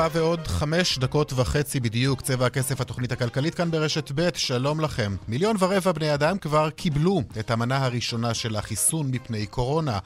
ארבע ועוד חמש דקות וחצי בדיוק, צבע הכסף התוכנית הכלכלית כאן ברשת ב', שלום לכם. מיליון ורבע בני אדם כבר קיבלו את המנה הראשונה של החיסון מפני קורונה.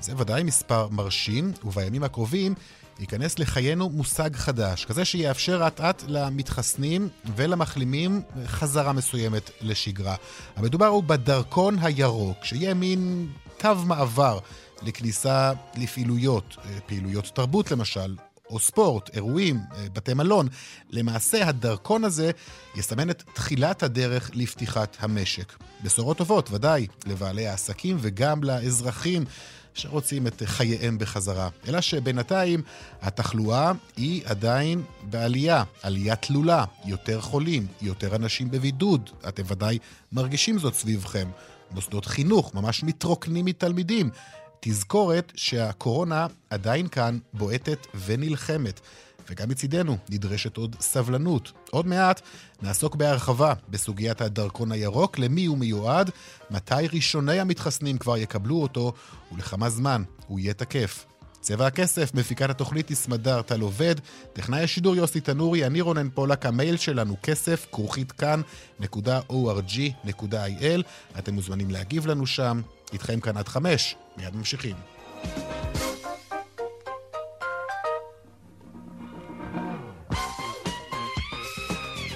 זה ודאי מספר מרשים, ובימים הקרובים ייכנס לחיינו מושג חדש, כזה שיאפשר אט-אט למתחסנים ולמחלימים חזרה מסוימת לשגרה. המדובר הוא בדרכון הירוק, שיהיה מין קו מעבר לכניסה לפעילויות, פעילויות תרבות למשל, או ספורט, אירועים, אה, בתי מלון. למעשה, הדרכון הזה יסמן את תחילת הדרך לפתיחת המשק. בשורות טובות, ודאי, לבעלי העסקים וגם לאזרחים. שרוצים את חייהם בחזרה. אלא שבינתיים התחלואה היא עדיין בעלייה, עלייה תלולה, יותר חולים, יותר אנשים בבידוד. אתם ודאי מרגישים זאת סביבכם. מוסדות חינוך ממש מתרוקנים מתלמידים. תזכורת שהקורונה עדיין כאן, בועטת ונלחמת. וגם מצידנו נדרשת עוד סבלנות. עוד מעט נעסוק בהרחבה בסוגיית הדרכון הירוק, למי הוא מיועד, מתי ראשוני המתחסנים כבר יקבלו אותו, ולכמה זמן הוא יהיה תקף. צבע הכסף, מפיקת התוכנית היא סמדר טל עובד, טכנאי השידור יוסי תנורי, אני רונן פולק, המייל שלנו כסף, כרוכית כאן.org.il. אתם מוזמנים להגיב לנו שם, איתכם כאן עד חמש, מיד ממשיכים.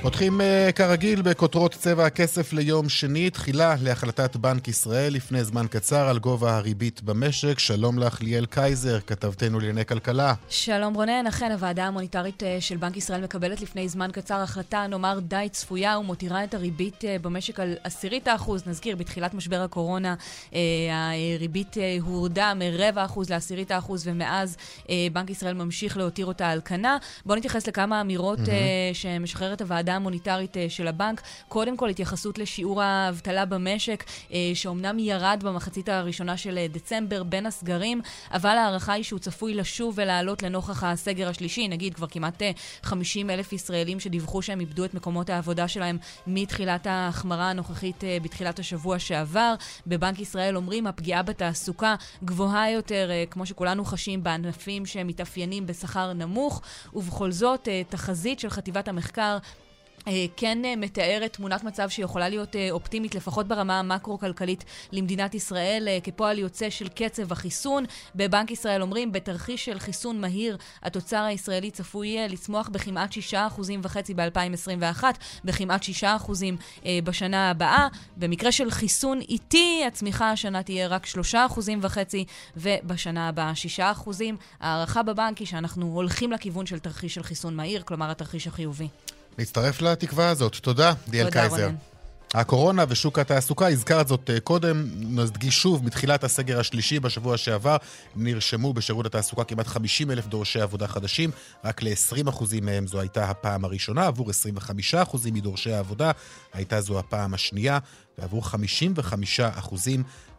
פותחים uh, כרגיל בכותרות צבע הכסף ליום שני, תחילה להחלטת בנק ישראל לפני זמן קצר על גובה הריבית במשק. שלום לך ליאל קייזר, כתבתנו לענייני כלכלה. שלום רונן, אכן הוועדה המוניטרית uh, של בנק ישראל מקבלת לפני זמן קצר החלטה, נאמר די צפויה, ומותירה את הריבית uh, במשק על עשירית האחוז. נזכיר, בתחילת משבר הקורונה uh, הריבית uh, הורדה מרבע אחוז לעשירית האחוז, ומאז uh, בנק ישראל ממשיך להותיר אותה על כנה. בואו נתייחס לכמה אמירות mm-hmm. uh, שמשחררת הוועדה המוניטרית אה, של הבנק. קודם כל, התייחסות לשיעור האבטלה במשק, אה, שאומנם ירד במחצית הראשונה של אה, דצמבר בין הסגרים, אבל ההערכה היא שהוא צפוי לשוב ולעלות לנוכח הסגר השלישי. נגיד, כבר כמעט 50 אלף ישראלים שדיווחו שהם איבדו את מקומות העבודה שלהם מתחילת ההחמרה הנוכחית בתחילת השבוע שעבר. בבנק ישראל אומרים, הפגיעה בתעסוקה גבוהה יותר, כמו שכולנו חשים, בענפים שמתאפיינים בשכר נמוך, ובכל זאת, תחזית של חטיבת המחקר כן אה, מתארת תמונת מצב שיכולה להיות אה, אופטימית, לפחות ברמה המקרו-כלכלית למדינת ישראל, כפועל יוצא של קצב החיסון. בבנק ישראל אומרים, בתרחיש של חיסון מהיר, התוצר הישראלי צפוי לצמוח בכמעט 6.5% ב-2021, בכמעט 6% בשנה הבאה. במקרה של חיסון איטי, הצמיחה השנה תהיה רק 3.5%, ובשנה הבאה 6%. ההערכה בבנק היא שאנחנו הולכים לכיוון של תרחיש של חיסון מהיר, כלומר התרחיש החיובי. להצטרף לתקווה הזאת. תודה, דיאל קייזר. רונן. הקורונה ושוק התעסוקה, הזכרת זאת אה, קודם, נדגיש שוב, מתחילת הסגר השלישי בשבוע שעבר נרשמו בשירות התעסוקה כמעט 50 אלף דורשי עבודה חדשים, רק ל-20% מהם זו הייתה הפעם הראשונה, עבור 25% מדורשי העבודה הייתה זו הפעם השנייה, ועבור 55%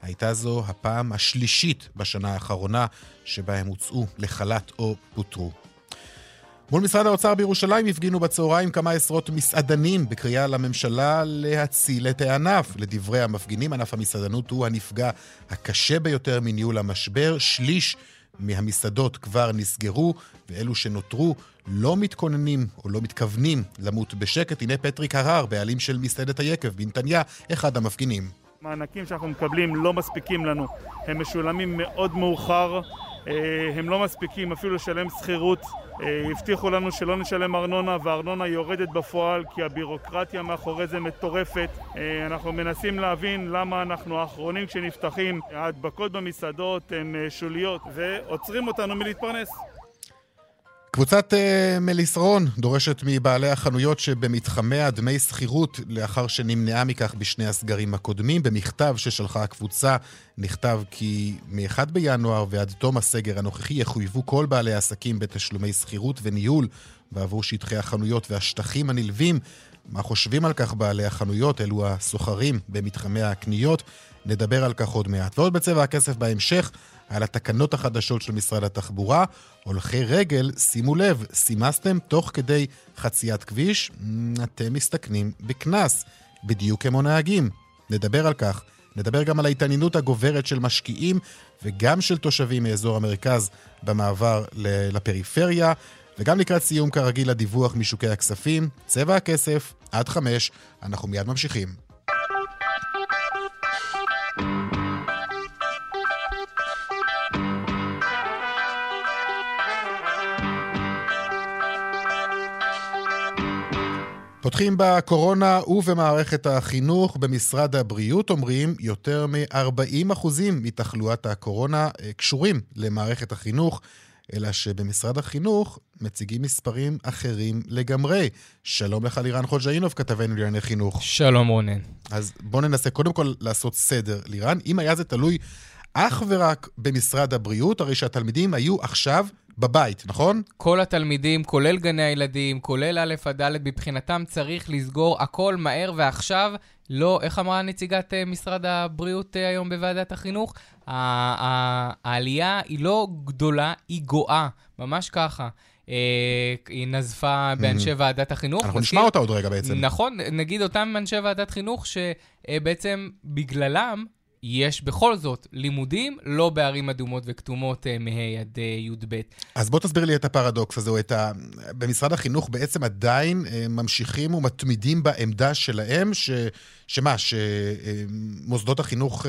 הייתה זו הפעם השלישית בשנה האחרונה שבה הם הוצאו לחל"ת או פוטרו. מול משרד האוצר בירושלים הפגינו בצהריים כמה עשרות מסעדנים בקריאה לממשלה להציל את הענף. לדברי המפגינים, ענף המסעדנות הוא הנפגע הקשה ביותר מניהול המשבר. שליש מהמסעדות כבר נסגרו, ואלו שנותרו לא מתכוננים או לא מתכוונים למות בשקט. הנה פטריק הרר, בעלים של מסעדת היקב בנתניה, אחד המפגינים. המענקים שאנחנו מקבלים לא מספיקים לנו, הם משולמים מאוד מאוחר, אה, הם לא מספיקים אפילו לשלם שכירות הבטיחו לנו שלא נשלם ארנונה והארנונה יורדת בפועל כי הבירוקרטיה מאחורי זה מטורפת. אה, אנחנו מנסים להבין למה אנחנו האחרונים כשנפתחים. ההדבקות במסעדות הן אה, שוליות ועוצרים אותנו מלהתפרנס. קבוצת uh, מליסרון דורשת מבעלי החנויות שבמתחמיה דמי שכירות לאחר שנמנעה מכך בשני הסגרים הקודמים. במכתב ששלחה הקבוצה נכתב כי מ-1 בינואר ועד תום הסגר הנוכחי יחויבו כל בעלי העסקים בתשלומי שכירות וניהול בעבור שטחי החנויות והשטחים הנלווים. מה חושבים על כך בעלי החנויות, אלו הסוחרים במתחמי הקניות? נדבר על כך עוד מעט. ועוד בצבע הכסף בהמשך. על התקנות החדשות של משרד התחבורה. הולכי רגל, שימו לב, סימסתם תוך כדי חציית כביש, אתם מסתכנים בקנס, בדיוק כמו נהגים. נדבר על כך. נדבר גם על ההתעניינות הגוברת של משקיעים וגם של תושבים מאזור המרכז במעבר לפריפריה. וגם לקראת סיום, כרגיל, הדיווח משוקי הכספים. צבע הכסף, עד חמש. אנחנו מיד ממשיכים. פותחים בקורונה ובמערכת החינוך. במשרד הבריאות אומרים יותר מ-40% מתחלואת הקורונה אה, קשורים למערכת החינוך, אלא שבמשרד החינוך מציגים מספרים אחרים לגמרי. שלום לך לירן חוג'אינוב, כתבנו לענייני חינוך. שלום רונן. אז בואו ננסה קודם כל לעשות סדר. לירן, אם היה זה תלוי אך ורק במשרד הבריאות, הרי שהתלמידים היו עכשיו בבית, נכון? כל התלמידים, כולל גני הילדים, כולל א' עד ד', מבחינתם צריך לסגור הכל מהר ועכשיו. לא, איך אמרה נציגת uh, משרד הבריאות uh, היום בוועדת החינוך? העלייה היא לא גדולה, היא גואה, ממש ככה. Uh, היא נזפה באנשי mm-hmm. ועדת החינוך. אנחנו נשמע אותה עוד רגע בעצם. נכון, נגיד אותם אנשי ועדת חינוך שבעצם בגללם יש בכל זאת לימודים לא בערים אדומות וכתומות אה, מה' עד אה, י"ב. אז בוא תסביר לי את הפרדוקס הזה, את ה... במשרד החינוך בעצם עדיין אה, ממשיכים ומתמידים בעמדה שלהם, ש... שמה, שמוסדות החינוך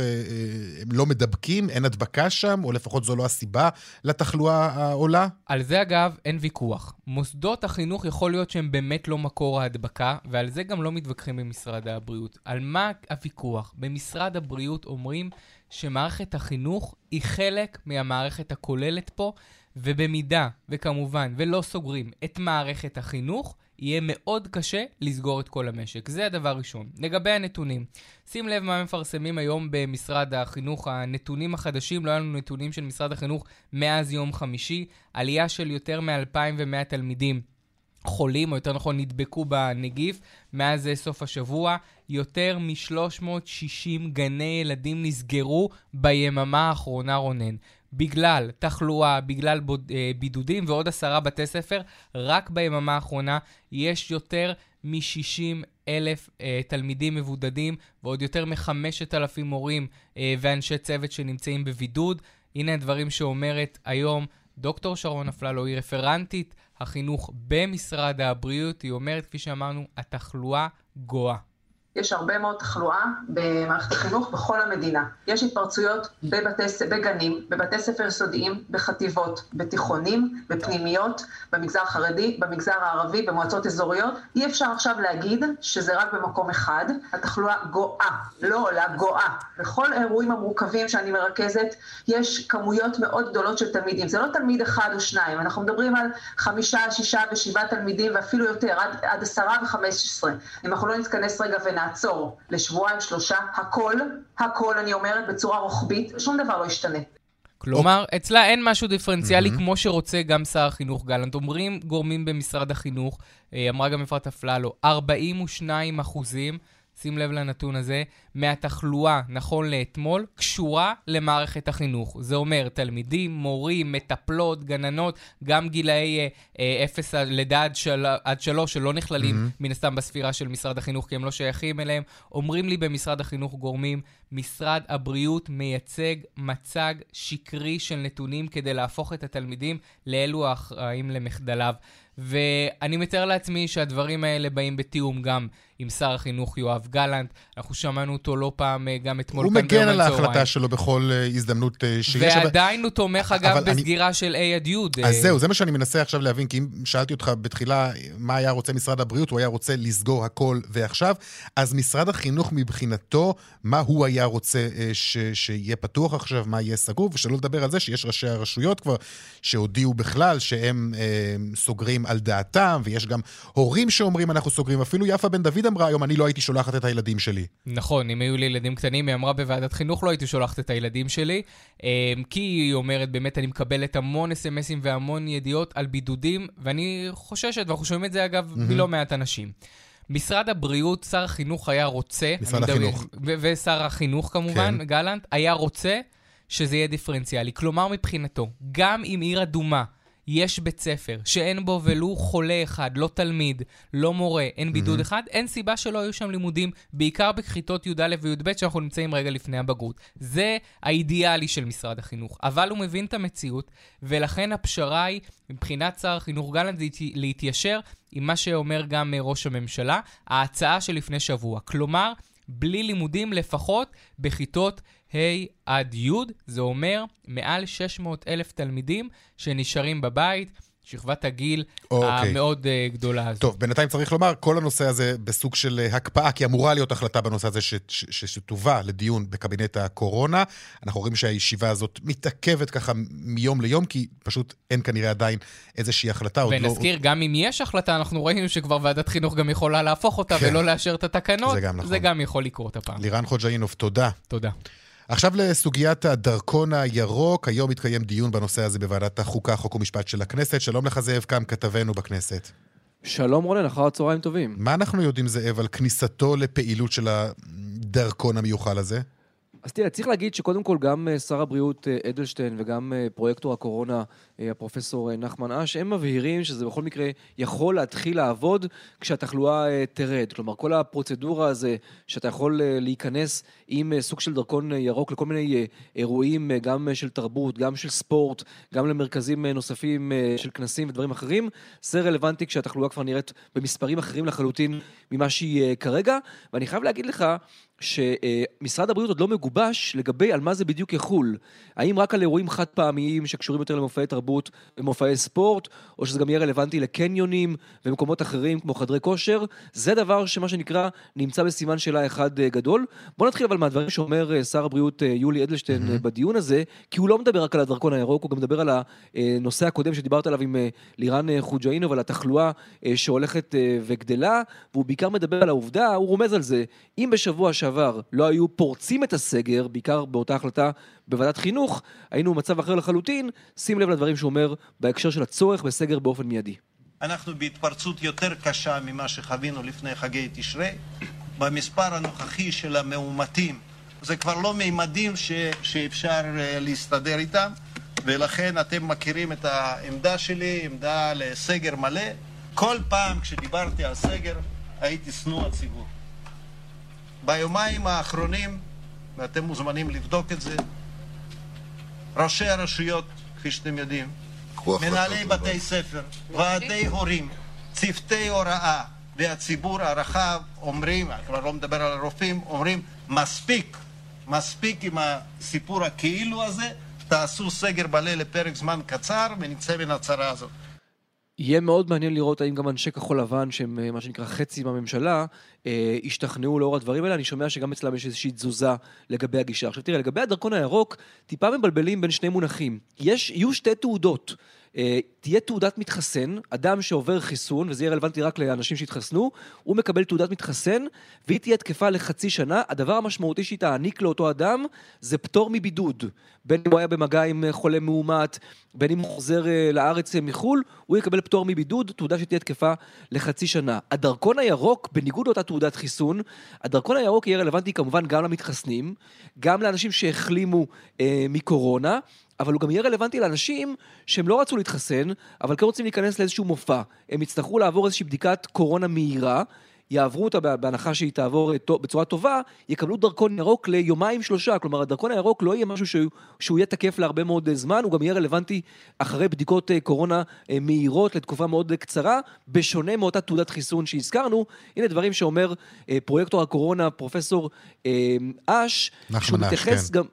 הם לא מדבקים, אין הדבקה שם, או לפחות זו לא הסיבה לתחלואה העולה? על זה אגב אין ויכוח. מוסדות החינוך יכול להיות שהם באמת לא מקור ההדבקה, ועל זה גם לא מתווכחים במשרד הבריאות. על מה הוויכוח? במשרד הבריאות אומרים... אומרים שמערכת החינוך היא חלק מהמערכת הכוללת פה, ובמידה, וכמובן, ולא סוגרים את מערכת החינוך, יהיה מאוד קשה לסגור את כל המשק. זה הדבר ראשון. לגבי הנתונים, שים לב מה מפרסמים היום במשרד החינוך, הנתונים החדשים, לא היה לנו נתונים של משרד החינוך מאז יום חמישי, עלייה של יותר מ-2,100 תלמידים חולים, או יותר נכון נדבקו בנגיף, מאז סוף השבוע. יותר מ-360 גני ילדים נסגרו ביממה האחרונה, רונן. בגלל תחלואה, בגלל בוד, אה, בידודים ועוד עשרה בתי ספר, רק ביממה האחרונה יש יותר מ-60 אלף אה, תלמידים מבודדים ועוד יותר מ-5,000 מורים אה, ואנשי צוות שנמצאים בבידוד. הנה הדברים שאומרת היום דוקטור שרון אפללו, היא רפרנטית החינוך במשרד הבריאות. היא אומרת, כפי שאמרנו, התחלואה גואה. יש הרבה מאוד תחלואה במערכת החינוך בכל המדינה. יש התפרצויות בבתי, בגנים, בבתי ספר יסודיים, בחטיבות, בתיכונים, בפנימיות, במגזר החרדי, במגזר הערבי, במועצות אזוריות. אי אפשר עכשיו להגיד שזה רק במקום אחד. התחלואה גואה, לא עולה, גואה. בכל האירועים המורכבים שאני מרכזת, יש כמויות מאוד גדולות של תלמידים. זה לא תלמיד אחד או שניים, אנחנו מדברים על חמישה, שישה ושבעה תלמידים ואפילו יותר, עד, עד עשרה וחמש עשרה. אם אנחנו לא נתכנס רגע ונ... נעצור לשבועיים שלושה, הכל, הכל אני אומרת בצורה רוחבית, שום דבר לא ישתנה. כלומר, okay. אצלה אין משהו דיפרנציאלי mm-hmm. כמו שרוצה גם שר החינוך גלנט. אומרים גורמים במשרד החינוך, אה, אמרה גם אפרת אפללו, 42 אחוזים שים לב לנתון הזה, מהתחלואה, נכון לאתמול, קשורה למערכת החינוך. זה אומר תלמידים, מורים, מטפלות, גננות, גם גילאי אה, אה, 0 לידה עד, של, עד 3 שלא נכללים mm-hmm. מן הסתם בספירה של משרד החינוך, כי הם לא שייכים אליהם. אומרים לי במשרד החינוך גורמים, משרד הבריאות מייצג מצג שקרי של נתונים כדי להפוך את התלמידים לאלו האחראים למחדליו. ואני מתאר לעצמי שהדברים האלה באים בתיאום גם עם שר החינוך יואב גלנט. אנחנו שמענו אותו לא פעם אה, גם אתמול הוא כאן מגן ביום על הצהריים. ההחלטה שלו בכל אה, הזדמנות אה, שיש. ועדיין הוא תומך, אגב, אבל אני- בסגירה של A עד י'. אז זהו, זה מה שאני מנסה עכשיו להבין, כי אם שאלתי אותך בתחילה מה היה רוצה משרד הבריאות, הוא היה רוצה לסגור הכל ועכשיו, אז משרד החינוך מבחינתו, מה הוא היה רוצה ש, שיהיה פתוח עכשיו, מה יהיה סגור, ושלא לדבר על זה שיש ראשי הרשויות כבר שהודיעו בכלל שהם אה, סוגרים על דעתם, ויש גם הורים שאומרים אנחנו סוגרים, אפילו יפה בן דוד אמרה היום, אני לא הייתי שולחת את הילדים שלי. נכון, אם היו לי ילדים קטנים, היא אמרה בוועדת חינוך, לא הייתי שולחת את הילדים שלי, אה, כי היא אומרת, באמת, אני מקבלת המון אס.אם.אסים והמון ידיעות על בידודים, ואני חוששת, ואנחנו שומעים את זה, אגב, מלא מעט אנשים. משרד הבריאות, שר החינוך היה רוצה... משרד החינוך. ושר החינוך כמובן, כן. גלנט, היה רוצה שזה יהיה דיפרנציאלי. כלומר, מבחינתו, גם אם עיר אדומה יש בית ספר שאין בו ולו חולה אחד, לא תלמיד, לא מורה, אין בידוד אחד, אין סיבה שלא יהיו שם לימודים, בעיקר בכיתות י"א וי"ב, שאנחנו נמצאים רגע לפני הבגרות. זה האידיאלי של משרד החינוך. אבל הוא מבין את המציאות, ולכן הפשרה היא, מבחינת שר החינוך גלנט, זה להתי- להתיישר עם מה שאומר גם אה, ראש הממשלה, ההצעה שלפני שבוע. כלומר, בלי לימודים לפחות בכיתות ה' עד י', זה אומר מעל 600 אלף תלמידים שנשארים בבית, שכבת הגיל אוקיי. המאוד uh, גדולה הזו. טוב, בינתיים צריך לומר, כל הנושא הזה בסוג של אה, הקפאה, כי אמורה להיות החלטה בנושא הזה ש- ש- ש- שתובא לדיון בקבינט הקורונה. אנחנו רואים שהישיבה הזאת מתעכבת ככה מיום ליום, כי פשוט אין כנראה עדיין איזושהי החלטה. לא- ונזכיר, גם אם יש החלטה, אנחנו ראינו שכבר ועדת חינוך גם יכולה להפוך אותה כן. ולא לאשר את התקנות. זה גם נכון. זה גם יכול לקרות הפעם. לירן חוג'אינוב, תודה. תודה. עכשיו לסוגיית הדרכון הירוק, היום התקיים דיון בנושא הזה בוועדת החוקה, חוק ומשפט של הכנסת. שלום לך זאב קם, כתבנו בכנסת. שלום רונן, אחר הצהריים טובים. מה אנחנו יודעים, זאב, על כניסתו לפעילות של הדרכון המיוחל הזה? אז תראה, צריך להגיד שקודם כל גם אה, שר הבריאות אה, אדלשטיין וגם אה, פרויקטור הקורונה, הפרופסור אה, נחמן אש, הם מבהירים שזה בכל מקרה יכול להתחיל לעבוד כשהתחלואה אה, תרד. כלומר, כל הפרוצדורה הזה שאתה יכול אה, להיכנס עם אה, סוג של דרכון אה, ירוק לכל מיני אה, אירועים, אה, גם אה, של תרבות, גם של ספורט, גם למרכזים אה, נוספים אה, של כנסים ודברים אחרים, זה רלוונטי כשהתחלואה כבר נראית במספרים אחרים לחלוטין ממה שהיא אה, כרגע. ואני חייב להגיד לך, שמשרד הבריאות עוד לא מגובש לגבי על מה זה בדיוק יחול. האם רק על אירועים חד פעמיים שקשורים יותר למופעי תרבות ומופעי ספורט, או שזה גם יהיה רלוונטי לקניונים ומקומות אחרים כמו חדרי כושר? זה דבר שמה שנקרא נמצא בסימן שאלה אחד אה, גדול. בוא נתחיל אבל מהדברים שאומר אה, שר הבריאות אה, יולי אדלשטיין mm-hmm. בדיון הזה, כי הוא לא מדבר רק על הדרכון הירוק, הוא גם מדבר על הנושא הקודם שדיברת עליו עם לירן חוג'אינוב, על התחלואה אה, שהולכת וגדלה, והוא בעיקר מדבר על העובדה, הוא רומז על זה, אם בשבוע שעבר לא היו פורצים את הסגר, בעיקר באותה החלטה בוועדת חינוך, היינו במצב אחר לחלוטין, שים לב לדברים שהוא אומר בהקשר של הצורך בסגר באופן מיידי. אנחנו בהתפרצות יותר קשה ממה שחווינו לפני חגי תשרי. במספר הנוכחי של המאומתים זה כבר לא מימדים ש... שאפשר uh, להסתדר איתם ולכן אתם מכירים את העמדה שלי, עמדה לסגר מלא. כל פעם כשדיברתי על סגר הייתי שנוא הציבור. ביומיים האחרונים, ואתם מוזמנים לבדוק את זה, ראשי הרשויות, כפי שאתם יודעים, מנהלי בתי ספר, ועדי הורים, צוותי הוראה והציבור הרחב אומרים, אני כבר לא מדבר על הרופאים, אומרים מספיק, מספיק עם הסיפור הכאילו הזה, תעשו סגר מלא לפרק זמן קצר ונצא מן הצרה הזאת. יהיה מאוד מעניין לראות האם גם אנשי כחול לבן, שהם אה, מה שנקרא חצי מהממשלה, אה, ישתכנעו לאור הדברים האלה. אני שומע שגם אצלם יש איזושהי תזוזה לגבי הגישה. עכשיו תראה, לגבי הדרכון הירוק, טיפה מבלבלים בין שני מונחים. יש, יהיו שתי תעודות. אה, תהיה תעודת מתחסן, אדם שעובר חיסון, וזה יהיה רלוונטי רק לאנשים שהתחסנו, הוא מקבל תעודת מתחסן, והיא תהיה תקפה לחצי שנה. הדבר המשמעותי שהיא תעניק לאותו אדם זה פטור מבידוד. בין אם הוא היה במגע עם אה, חולה מאומת, בין אם הוא חוזר אה, לארץ מחו"ל, הוא יקבל פטור מבידוד, תעודה שתהיה תקפה לחצי שנה. הדרכון הירוק, בניגוד לאותה תעודת חיסון, הדרכון הירוק יהיה רלוונטי כמובן גם למתחסנים, גם לאנשים שהחלימו אה, מקורונה, אבל הוא גם יהיה רלוונטי לאנשים שהם לא רצו להתחסן, אבל כן רוצים להיכנס לאיזשהו מופע. הם יצטרכו לעבור איזושהי בדיקת קורונה מהירה. יעברו אותה בהנחה שהיא תעבור בצורה טובה, יקבלו דרכון ירוק ליומיים שלושה. כלומר, הדרכון הירוק לא יהיה משהו שהוא, שהוא יהיה תקף להרבה מאוד זמן, הוא גם יהיה רלוונטי אחרי בדיקות קורונה מהירות לתקופה מאוד קצרה, בשונה מאותה תעודת חיסון שהזכרנו. הנה דברים שאומר פרויקטור הקורונה, פרופסור אש, שהוא מתייחס כן. גם...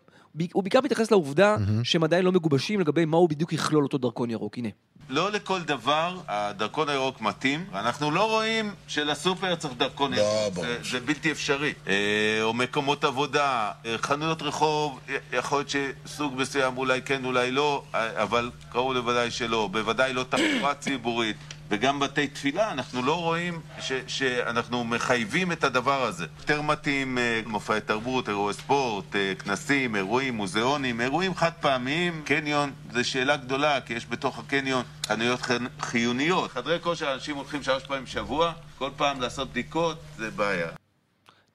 הוא בעיקר מתייחס לעובדה mm-hmm. שהם עדיין לא מגובשים לגבי מה הוא בדיוק יכלול אותו דרכון ירוק. הנה. לא לכל דבר הדרכון הירוק מתאים. אנחנו לא רואים שלסופר צריך דרכון לא, ירוק. זה, זה בלתי אפשרי. אה, או מקומות עבודה, אה, חנויות רחוב, יכול להיות שסוג מסוים אולי כן, אולי לא, אה, אבל קרוב לוודאי שלא. בוודאי לא תחבורה ציבורית. וגם בתי תפילה, אנחנו לא רואים שאנחנו מחייבים את הדבר הזה. יותר מתאים אה, מופעי תרבות, אירועי ספורט, אה, כנסים, אירועים, מוזיאונים, אירועים חד פעמיים. קניון זה שאלה גדולה, כי יש בתוך הקניון חנויות חיוניות. חדרי כושר, אנשים הולכים שלוש פעמים בשבוע, כל פעם לעשות בדיקות, זה בעיה.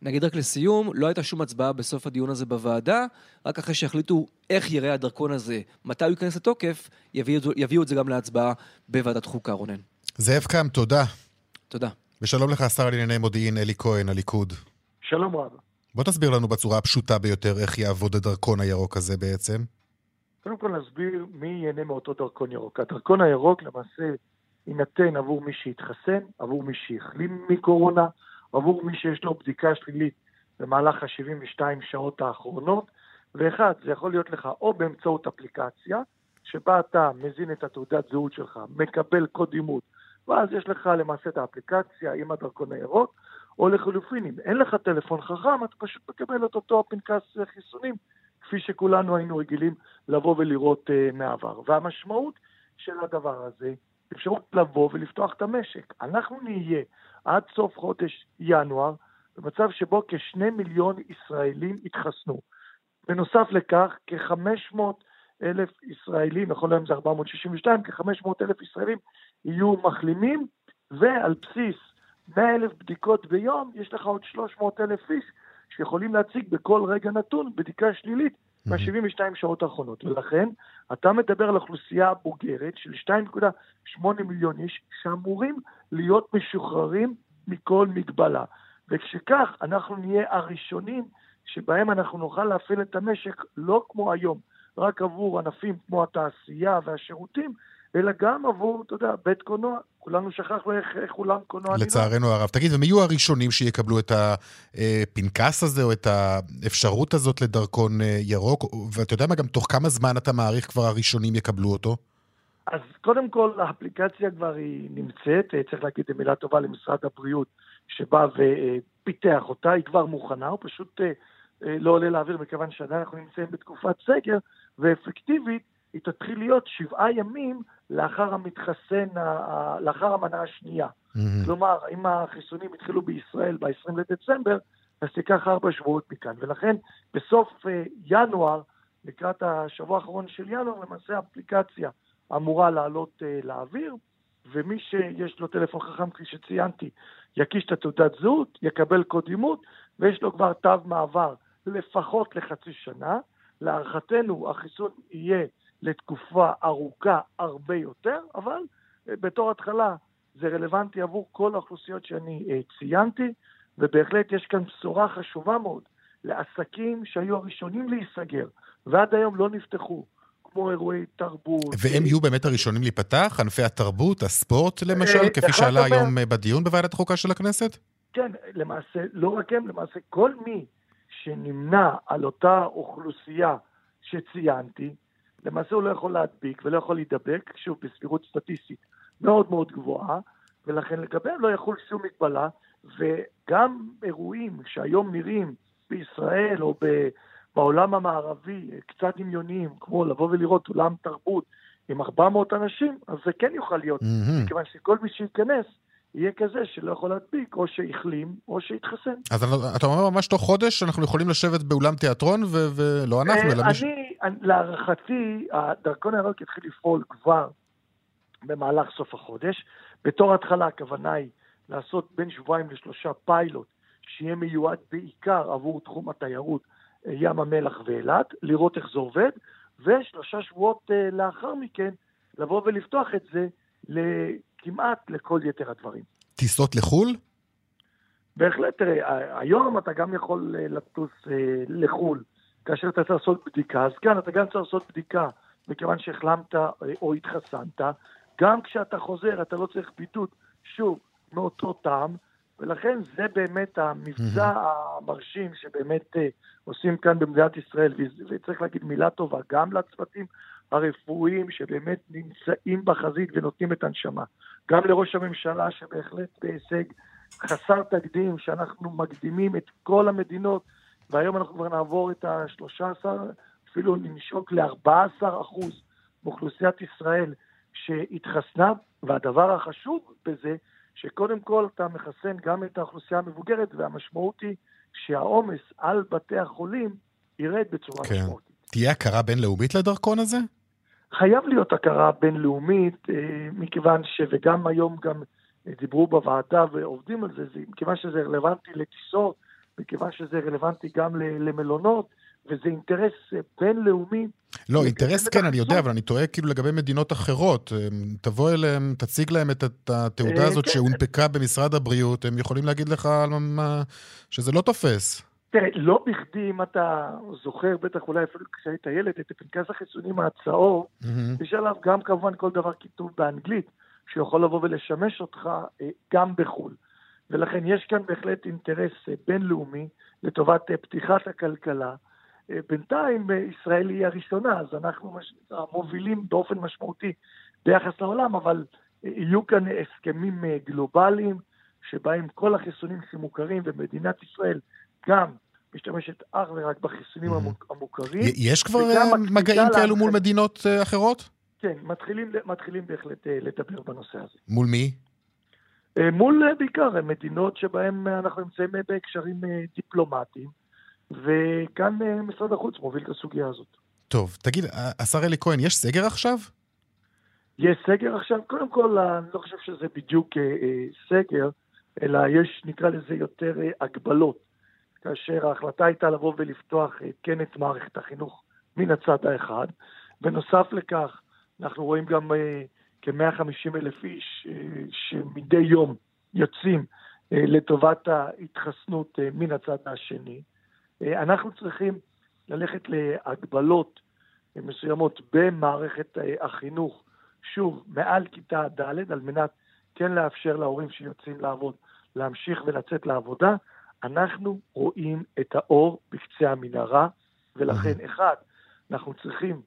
נגיד רק לסיום, לא הייתה שום הצבעה בסוף הדיון הזה בוועדה, רק אחרי שהחליטו איך יראה הדרכון הזה, מתי הוא ייכנס לתוקף, יביאו, יביאו את זה גם להצבעה בוועדת חוקה, רונן. זאב קם, תודה. תודה. ושלום לך, השר לענייני מודיעין אלי כהן, הליכוד. שלום רב. בוא תסביר לנו בצורה הפשוטה ביותר איך יעבוד הדרכון הירוק הזה בעצם. קודם כל נסביר מי ייהנה מאותו דרכון ירוק. הדרכון הירוק למעשה יינתן עבור מי שהתחסן, עבור מי שהחלים מקורונה, עבור מי שיש לו בדיקה שלילית במהלך ה-72 שעות האחרונות, ואחד, זה יכול להיות לך או באמצעות אפליקציה, שבה אתה מזין את התעודת זהות שלך, מקבל קוד אימות, ואז יש לך למעשה את האפליקציה עם הדרכון הירוק, או לחלופין, אם אין לך טלפון חכם, אתה פשוט מקבל את אותו פנקס חיסונים, כפי שכולנו היינו רגילים לבוא ולראות uh, מהעבר. והמשמעות של הדבר הזה, אפשרות לבוא ולפתוח את המשק. אנחנו נהיה עד סוף חודש ינואר במצב שבו כשני מיליון ישראלים יתחסנו. בנוסף לכך, כ-500 אלף ישראלים, נכון להיום זה 462, כ-500 אלף ישראלים יהיו מחלימים, ועל בסיס 100 אלף בדיקות ביום, יש לך עוד 300 אלף איש שיכולים להציג בכל רגע נתון בדיקה שלילית ב-72 שעות האחרונות. ולכן, אתה מדבר על אוכלוסייה בוגרת של 2.8 מיליון איש שאמורים להיות משוחררים מכל מגבלה. וכשכך, אנחנו נהיה הראשונים שבהם אנחנו נוכל להפעיל את המשק לא כמו היום, רק עבור ענפים כמו התעשייה והשירותים, אלא גם עבור, אתה יודע, בית קולנוע. כולנו שכחנו איך, איך אולם קולנוע נראה. לצערנו הרב. תגיד, ומי יהיו הראשונים שיקבלו את הפנקס הזה, או את האפשרות הזאת לדרכון אה, ירוק? ואתה יודע מה, גם תוך כמה זמן אתה מעריך כבר הראשונים יקבלו אותו? אז קודם כל, האפליקציה כבר היא נמצאת, אה, צריך להגיד מילה טובה למשרד הבריאות, שבא ופיתח אותה, היא כבר מוכנה, הוא פשוט אה, לא עולה לאוויר מכיוון שעדיין אנחנו נמצאים בתקופת סגר, ואפקטיבית היא תתחיל להיות שבעה ימים לאחר המתחסן, לאחר המנה השנייה. Mm-hmm. כלומר, אם החיסונים התחילו בישראל ב-20 לדצמבר, אז תיקח ארבע שבועות מכאן. ולכן בסוף uh, ינואר, לקראת השבוע האחרון של ינואר, למעשה האפליקציה אמורה לעלות uh, לאוויר, ומי שיש לו טלפון חכם, כפי שציינתי, יקיש את התעודת זהות, יקבל קוד אימות, ויש לו כבר תו מעבר לפחות לחצי שנה. להערכתנו החיסון יהיה לתקופה ארוכה הרבה יותר, אבל אה, בתור התחלה זה רלוונטי עבור כל האוכלוסיות שאני אה, ציינתי, ובהחלט יש כאן בשורה חשובה מאוד לעסקים שהיו הראשונים להיסגר ועד היום לא נפתחו. כמו אירועי תרבות. והם יהיו באמת הראשונים להיפתח? ענפי התרבות, הספורט למשל, אה, כפי שעלה היום בדיון בוועדת החוקה של הכנסת? כן, למעשה, לא רק הם, למעשה כל מי שנמנה על אותה אוכלוסייה שציינתי, למעשה הוא לא יכול להדביק ולא יכול להידבק, שוב, בסבירות סטטיסטית מאוד מאוד גבוהה, ולכן לגביהם לא יחול שום מגבלה, וגם אירועים שהיום נראים בישראל או בעולם המערבי קצת דמיוניים, כמו לבוא ולראות אולם תרבות עם 400 אנשים, אז זה כן יוכל להיות, mm-hmm. מכיוון שכל מי שייכנס יהיה כזה שלא יכול להדביק, או שהחלים, או שהתחסן. אז אתה אומר ממש תוך חודש אנחנו יכולים לשבת באולם תיאטרון, ולא אנחנו, אלא מישהו... אני, להערכתי, הדרכון הירוק יתחיל לפעול כבר במהלך סוף החודש. בתור התחלה הכוונה היא לעשות בין שבועיים לשלושה פיילוט, שיהיה מיועד בעיקר עבור תחום התיירות, אה, ים המלח ואילת, לראות איך זה עובד, ושלושה שבועות uh, לאחר מכן לבוא ולפתוח את זה כמעט לכל יתר הדברים. טיסות לחו"ל? בהחלט, תראה, היום אתה גם יכול לטוס לחו"ל, כאשר אתה צריך לעשות בדיקה, אז כאן אתה גם צריך לעשות בדיקה, מכיוון שהחלמת או התחסנת, גם כשאתה חוזר אתה לא צריך בידוד, שוב, מאותו טעם, ולכן זה באמת המבצע המרשים שבאמת uh, עושים כאן במדינת ישראל, וצריך להגיד מילה טובה גם לצוותים הרפואיים שבאמת נמצאים בחזית ונותנים את הנשמה, גם לראש הממשלה שבהחלט בהישג חסר תקדים, שאנחנו מקדימים את כל המדינות, והיום אנחנו כבר נעבור את ה-13, אפילו נשוק ל-14 אחוז מאוכלוסיית ישראל שהתחסנה, והדבר החשוב בזה, שקודם כל אתה מחסן גם את האוכלוסייה המבוגרת, והמשמעות היא שהעומס על בתי החולים ירד בצורה כן. משמעותית. תהיה הכרה בינלאומית לדרכון הזה? חייב להיות הכרה בינלאומית, אה, מכיוון ש... וגם היום גם דיברו בוועדה ועובדים על זה, זה מכיוון שזה רלוונטי לטיסות, מכיוון שזה רלוונטי גם למלונות, וזה אינטרס אה, בינלאומי. לא, אינטרס כן, אני יודע, אבל אני טועה כאילו לגבי מדינות אחרות. אה, תבוא אליהם, תציג להם את התעודה הזאת כן. שהונפקה במשרד הבריאות, הם יכולים להגיד לך שזה לא תופס. תראה, לא בכדי, אם אתה זוכר, בטח אולי אפילו כשהיית ילד, את פנקס החיסונים הצהוב, יש עליו גם כמובן כל דבר כיתוב באנגלית, שיכול לבוא ולשמש אותך אה, גם בחו"ל. ולכן יש כאן בהחלט אינטרס בינלאומי לטובת פתיחת הכלכלה, בינתיים ישראל היא הראשונה, אז אנחנו מובילים באופן משמעותי ביחס לעולם, אבל יהיו כאן הסכמים אה, גלובליים שבהם כל החיסונים שמוכרים, ומדינת ישראל גם משתמשת אך ורק בחיסונים המוכרים. יש כבר אה, מגעים כאלו מול מדינות אה, אחרות? כן, מתחילים, מתחילים בהחלט לדבר בנושא הזה. מול מי? מול בעיקר מדינות שבהן אנחנו נמצאים בהקשרים דיפלומטיים. וכאן אה, משרד החוץ מוביל את הסוגיה הזאת. טוב, תגיד, השר אלי כהן, יש סגר עכשיו? יש סגר עכשיו? קודם כל, אני לא חושב שזה בדיוק אה, אה, סגר, אלא יש, נקרא לזה, יותר אה, הגבלות. כאשר ההחלטה הייתה לבוא ולפתוח אה, כן את מערכת החינוך מן הצד האחד. בנוסף לכך, אנחנו רואים גם אה, כ-150 אלף איש אה, שמדי יום יוצאים אה, לטובת ההתחסנות אה, מן הצד השני. אה, אנחנו צריכים ללכת להגבלות מסוימות במערכת אה, החינוך, שוב, מעל כיתה ד', על מנת כן לאפשר להורים שיוצאים לעבוד להמשיך ולצאת לעבודה. אנחנו רואים את האור בקצה המנהרה, ולכן, אחד, אנחנו צריכים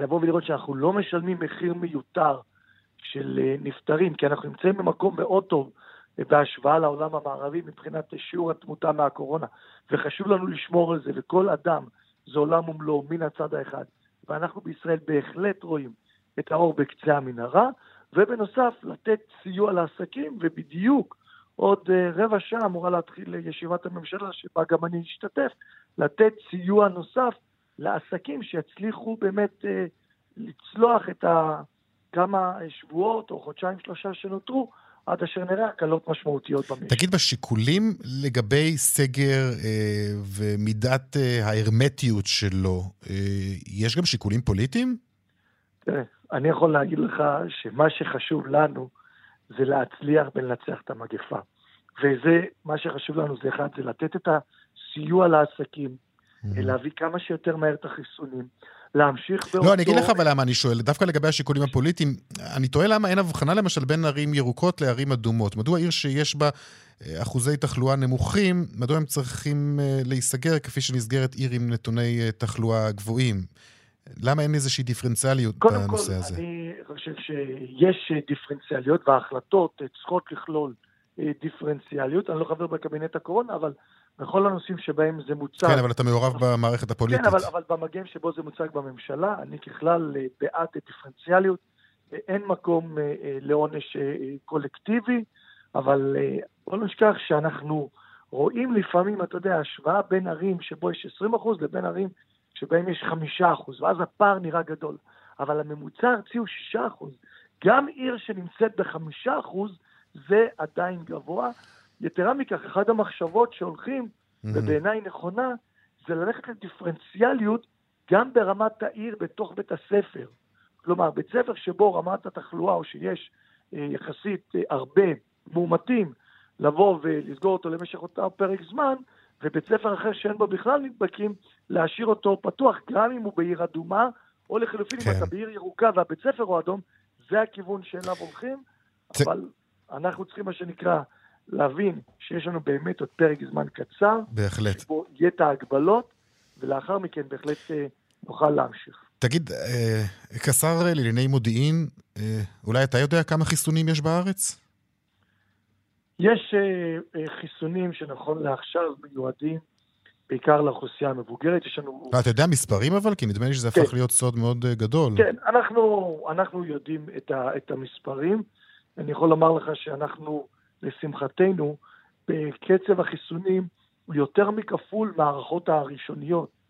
לבוא ולראות שאנחנו לא משלמים מחיר מיותר של אה, נפטרים, כי אנחנו נמצאים במקום מאוד טוב בהשוואה לעולם המערבי מבחינת שיעור התמותה מהקורונה. וחשוב לנו לשמור על זה, וכל אדם זה עולם ומלואו מן הצד האחד. ואנחנו בישראל בהחלט רואים את האור בקצה המנהרה, ובנוסף לתת סיוע לעסקים, ובדיוק עוד uh, רבע שעה אמורה להתחיל ישיבת הממשלה, שבה גם אני אשתתף, לתת סיוע נוסף לעסקים שיצליחו באמת uh, לצלוח את הכמה שבועות או חודשיים שלושה שנותרו עד אשר נראה הקלות משמעותיות במשק. תגיד, בשיקולים לגבי סגר אה, ומידת אה, ההרמטיות שלו, אה, יש גם שיקולים פוליטיים? תראה, אני יכול להגיד לך שמה שחשוב לנו זה להצליח ולנצח את המגפה. וזה, מה שחשוב לנו זה אחד, זה לתת את הסיוע לעסקים, mm-hmm. להביא כמה שיותר מהר את החיסונים. להמשיך באותו... לא, אני אגיד לך אבל למה אני שואל, דווקא לגבי השיקולים הפוליטיים, אני תוהה למה אין הבחנה למשל בין ערים ירוקות לערים אדומות. מדוע עיר שיש בה אה, אחוזי תחלואה נמוכים, מדוע הם צריכים אה, להיסגר כפי שנסגרת עיר עם נתוני אה, תחלואה גבוהים? למה אין איזושהי דיפרנציאליות בנושא הזה? קודם כל, אני חושב שיש דיפרנציאליות, וההחלטות צריכות לכלול דיפרנציאליות. אני לא חבר בקבינט הקורונה, אבל בכל הנושאים שבהם זה מוצג... כן, אבל אתה מעורב במערכת הפוליטית. כן, אבל, אבל במגן שבו זה מוצג בממשלה, אני ככלל אה, בעד דיפרנציאליות. אה, אין מקום אה, לעונש קולקטיבי, אבל בוא לא נשכח שאנחנו רואים לפעמים, אתה יודע, השוואה בין ערים שבו יש 20% לבין ערים שבהם יש 5%, ואז הפער נראה גדול. אבל הממוצע הארצי הוא 6%. גם עיר שנמצאת ב-5% זה עדיין גבוה, יתרה מכך, אחת המחשבות שהולכים, mm-hmm. ובעיניי נכונה, זה ללכת לדיפרנציאליות גם ברמת העיר בתוך בית הספר. כלומר, בית ספר שבו רמת התחלואה, או שיש אה, יחסית אה, הרבה מאומתים, לבוא ולסגור אותו למשך אותו פרק זמן, ובית ספר אחר שאין בו בכלל נדבקים, להשאיר אותו פתוח, גם אם הוא בעיר אדומה, או לחלופין, כן. אם אתה בעיר ירוקה והבית ספר הוא אדום, זה הכיוון שאליו הולכים. אבל אנחנו צריכים, מה שנקרא, להבין שיש לנו באמת עוד פרק זמן קצר. בהחלט. שבו יהיה את ההגבלות, ולאחר מכן בהחלט אה, נוכל להמשיך. תגיד, אה, כשר לענייני מודיעין, אה, אולי אתה יודע כמה חיסונים יש בארץ? יש חיסונים שנכון לעכשיו מיועדים בעיקר לאוכלוסייה המבוגרת. יש לנו... אתה יודע מספרים אבל? כי נדמה לי שזה כן. הפך להיות סוד מאוד גדול. כן, אנחנו, אנחנו יודעים את, ה, את המספרים. אני יכול לומר לך שאנחנו, לשמחתנו, בקצב החיסונים הוא יותר מכפול מהערכות הראשוניות.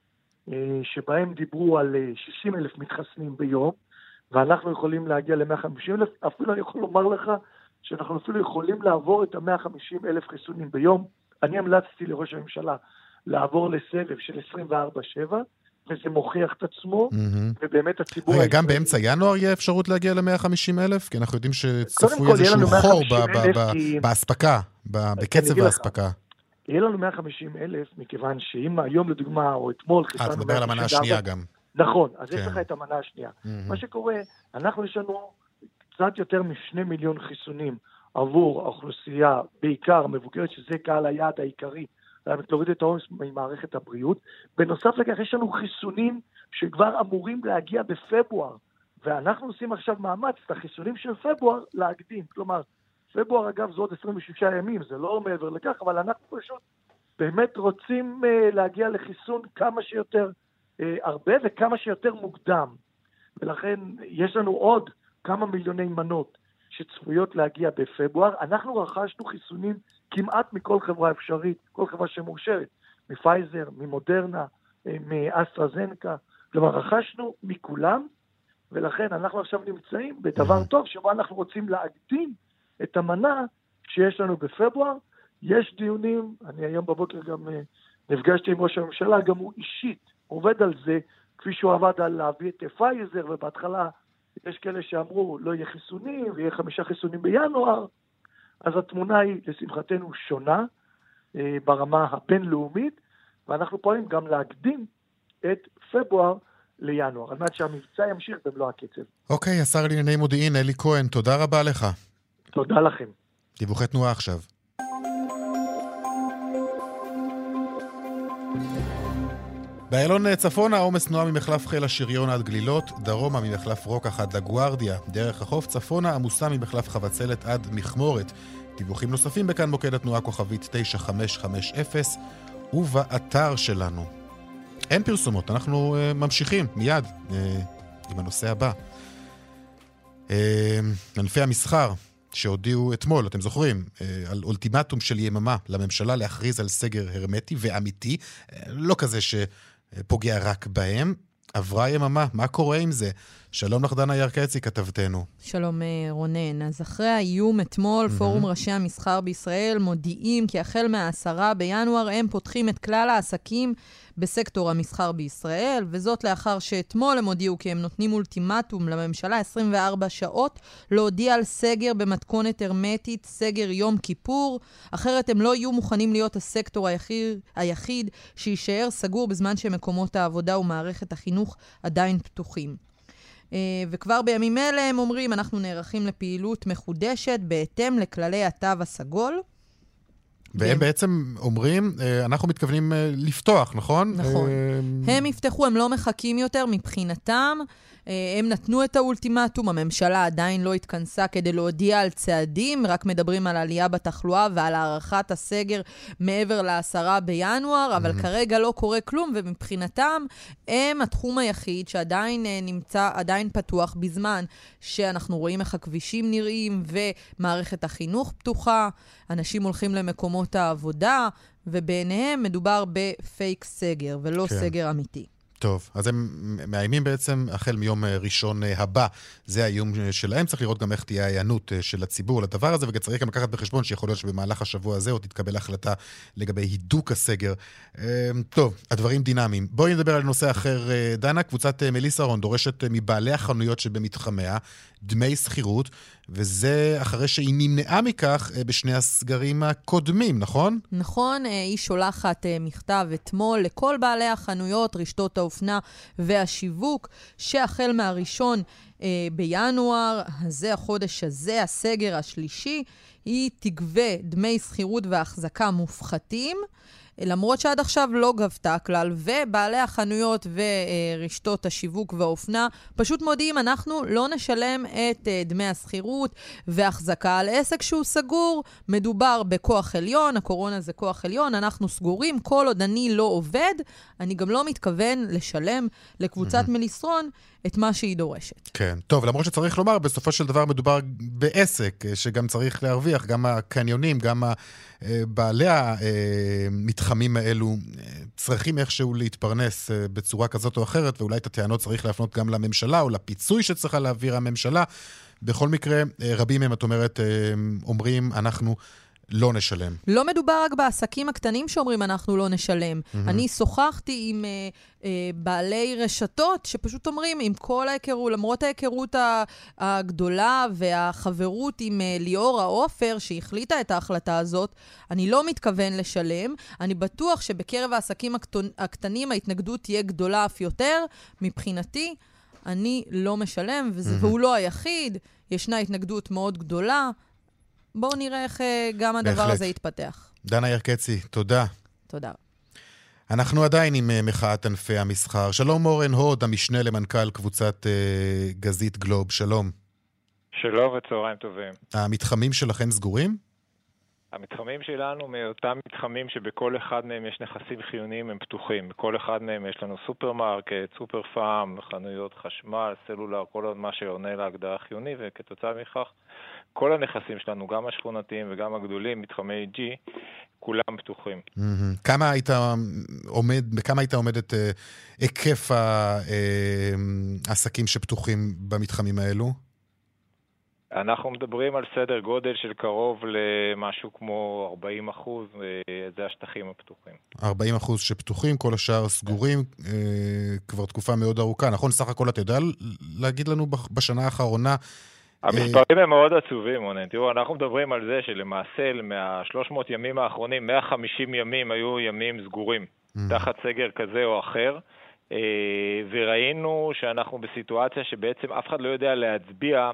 אה, שבהם דיברו על 60 אה, אלף מתחסנים ביום, ואנחנו יכולים להגיע ל-150 אלף, אפילו אני יכול לומר לך שאנחנו אפילו יכולים לעבור את ה-150 אלף חיסונים ביום. אני המלצתי לראש הממשלה לעבור לסבב של 24-7, וזה מוכיח את עצמו, mm-hmm. ובאמת הציבור... רגע, גם באמצע ינואר יהיה אפשרות להגיע ל-150 אלף? כי אנחנו יודעים שצפוי איזשהו חור באספקה, בקצב האספקה. יהיה לנו 150 אלף, מכיוון שאם היום לדוגמה, או אתמול, אה, אתה מדבר על המנה השנייה גם. נכון, אז כן. יש לך את המנה השנייה. Mm-hmm. מה שקורה, אנחנו יש לנו קצת יותר משני מיליון חיסונים עבור האוכלוסייה, בעיקר המבוגרת, שזה קהל היעד העיקרי, להוריד את העומס ממערכת הבריאות. בנוסף לכך, יש לנו חיסונים שכבר אמורים להגיע בפברואר, ואנחנו עושים עכשיו מאמץ את החיסונים של פברואר להקדים. כלומר, פברואר, אגב, זה עוד 26 ימים, זה לא מעבר לכך, אבל אנחנו פשוט באמת רוצים uh, להגיע לחיסון כמה שיותר uh, הרבה וכמה שיותר מוקדם. ולכן יש לנו עוד כמה מיליוני מנות שצפויות להגיע בפברואר. אנחנו רכשנו חיסונים כמעט מכל חברה אפשרית, כל חברה שמאושרת, מפייזר, ממודרנה, אה, מאסטרזנקה. כלומר, רכשנו מכולם, ולכן אנחנו עכשיו נמצאים בדבר טוב שבו אנחנו רוצים להקדים את המנה שיש לנו בפברואר. יש דיונים, אני היום בבוקר גם אה, נפגשתי עם ראש הממשלה, גם הוא אישית עובד על זה, כפי שהוא עבד על להביא את פייזר, ובהתחלה יש כאלה שאמרו לא יהיה חיסונים, ויהיה חמישה חיסונים בינואר, אז התמונה היא לשמחתנו שונה uh, ברמה הבינלאומית, ואנחנו פועלים גם להקדים את פברואר לינואר, על מנת שהמבצע ימשיך במלוא הקצב. אוקיי, okay, השר לענייני מודיעין אלי כהן, תודה רבה לך. תודה לכם. דיווחי תנועה עכשיו. באיילון צפונה עומס תנועה ממחלף חיל השריון עד גלילות, דרומה ממחלף רוקח עד לגוארדיה, דרך החוף צפונה עמוסה ממחלף חבצלת עד מכמורת. דיווחים נוספים בכאן מוקד התנועה כוכבית 9550 ובאתר שלנו. אין פרסומות, אנחנו uh, ממשיכים מיד uh, עם הנושא הבא. Uh, ענפי המסחר, שהודיעו אתמול, אתם זוכרים, אה, על אולטימטום של יממה לממשלה להכריז על סגר הרמטי ואמיתי, אה, לא כזה שפוגע רק בהם. עברה יממה, מה קורה עם זה? שלום לך, דנה ירקצי, כתבתנו. שלום, אה, רונן. אז אחרי האיום אתמול, mm-hmm. פורום ראשי המסחר בישראל מודיעים כי החל מה-10 בינואר הם פותחים את כלל העסקים בסקטור המסחר בישראל, וזאת לאחר שאתמול הם הודיעו כי הם נותנים אולטימטום לממשלה 24 שעות להודיע על סגר במתכונת הרמטית, סגר יום כיפור, אחרת הם לא יהיו מוכנים להיות הסקטור היחיד, היחיד שיישאר סגור בזמן שמקומות העבודה ומערכת החינוך עדיין פתוחים. Uh, וכבר בימים אלה הם אומרים, אנחנו נערכים לפעילות מחודשת בהתאם לכללי התו הסגול. והם בעצם אומרים, אה, אנחנו מתכוונים אה, לפתוח, נכון? נכון. הם יפתחו, הם לא מחכים יותר מבחינתם. אה, הם נתנו את האולטימטום, הממשלה עדיין לא התכנסה כדי להודיע על צעדים, רק מדברים על עלייה בתחלואה ועל הארכת הסגר מעבר לעשרה בינואר, אבל mm-hmm. כרגע לא קורה כלום, ומבחינתם הם התחום היחיד שעדיין אה, נמצא, עדיין פתוח בזמן שאנחנו רואים איך הכבישים נראים ומערכת החינוך פתוחה, אנשים הולכים למקומות העבודה, ובעיניהם מדובר בפייק סגר ולא כן. סגר אמיתי. טוב, אז הם מאיימים בעצם החל מיום אה, ראשון אה, הבא. זה האיום אה, שלהם. צריך לראות גם איך תהיה ההיענות של הציבור לדבר הזה, וצריך גם לקחת בחשבון שיכול להיות שבמהלך השבוע הזה עוד תתקבל החלטה לגבי הידוק הסגר. טוב, הדברים דינמיים. בואי נדבר על נושא אחר. דנה, קבוצת מליסרון דורשת מבעלי החנויות שבמתחמיה דמי שכירות, וזה אחרי שהיא נמנעה מכך אה, בשני הסגרים הקודמים, נכון? נכון, אה, היא שולחת אה, מכתב אתמול לכל בעלי החנויות, רשתות האופנה והשיווק, שהחל מהראשון בינואר, הזה, החודש הזה, הסגר השלישי, היא תגבה דמי שכירות והחזקה מופחתים. למרות שעד עכשיו לא גבתה כלל, ובעלי החנויות ורשתות השיווק והאופנה פשוט מודיעים, אנחנו לא נשלם את אה, דמי השכירות והחזקה על עסק שהוא סגור. מדובר בכוח עליון, הקורונה זה כוח עליון, אנחנו סגורים, כל עוד אני לא עובד, אני גם לא מתכוון לשלם לקבוצת mm-hmm. מליסרון את מה שהיא דורשת. כן. טוב, למרות שצריך לומר, בסופו של דבר מדובר בעסק אה, שגם צריך להרוויח, גם הקניונים, גם אה, בעלי המתחמים האלו אה, צריכים איכשהו להתפרנס בצורה כזאת או אחרת, ואולי את הטענות צריך להפנות גם לממשלה, או לפיצוי שצריכה להעביר הממשלה. בכל מקרה, רבים מהם, את אומרת, אומרים, אנחנו לא נשלם. לא מדובר רק בעסקים הקטנים שאומרים אנחנו לא נשלם. Mm-hmm. אני שוחחתי עם uh, uh, בעלי רשתות שפשוט אומרים, עם כל ההיכרות, למרות ההיכרות הגדולה והחברות עם uh, ליאורה עופר, שהחליטה את ההחלטה הזאת, אני לא מתכוון לשלם. אני בטוח שבקרב העסקים הקטנים ההתנגדות תהיה גדולה אף יותר. מבחינתי, אני לא משלם, וזה, mm-hmm. והוא לא היחיד. ישנה התנגדות מאוד גדולה. בואו נראה איך אה, גם הדבר בהחלט. הזה יתפתח. דנה ירקצי, תודה. תודה. אנחנו עדיין עם אה, מחאת ענפי המסחר. שלום אורן הוד, המשנה למנכ"ל קבוצת אה, גזית גלוב, שלום. שלום וצהריים טובים. המתחמים שלכם סגורים? המתחמים שלנו מאותם מתחמים שבכל אחד מהם יש נכסים חיוניים הם פתוחים. בכל אחד מהם יש לנו סופרמרקט, סופר פארם, חנויות חשמל, סלולר, כל מה שעונה להגדרה חיוני, וכתוצאה מכך כל הנכסים שלנו, גם השכונתיים וגם הגדולים, מתחמי G, כולם פתוחים. Mm-hmm. כמה היית עומד, בכמה היית עומד את uh, היקף העסקים אה, שפתוחים במתחמים האלו? אנחנו מדברים על סדר גודל של קרוב למשהו כמו 40 אחוז, זה השטחים הפתוחים. 40 אחוז שפתוחים, כל השאר סגורים אה, כבר תקופה מאוד ארוכה, נכון? סך הכל אתה יודע להגיד לנו בשנה האחרונה המספרים הם מאוד עצובים, רונן. תראו, אנחנו מדברים על זה שלמעשה, מה-300 ימים האחרונים, 150 ימים היו ימים סגורים, mm. תחת סגר כזה או אחר, אה, וראינו שאנחנו בסיטואציה שבעצם אף אחד לא יודע להצביע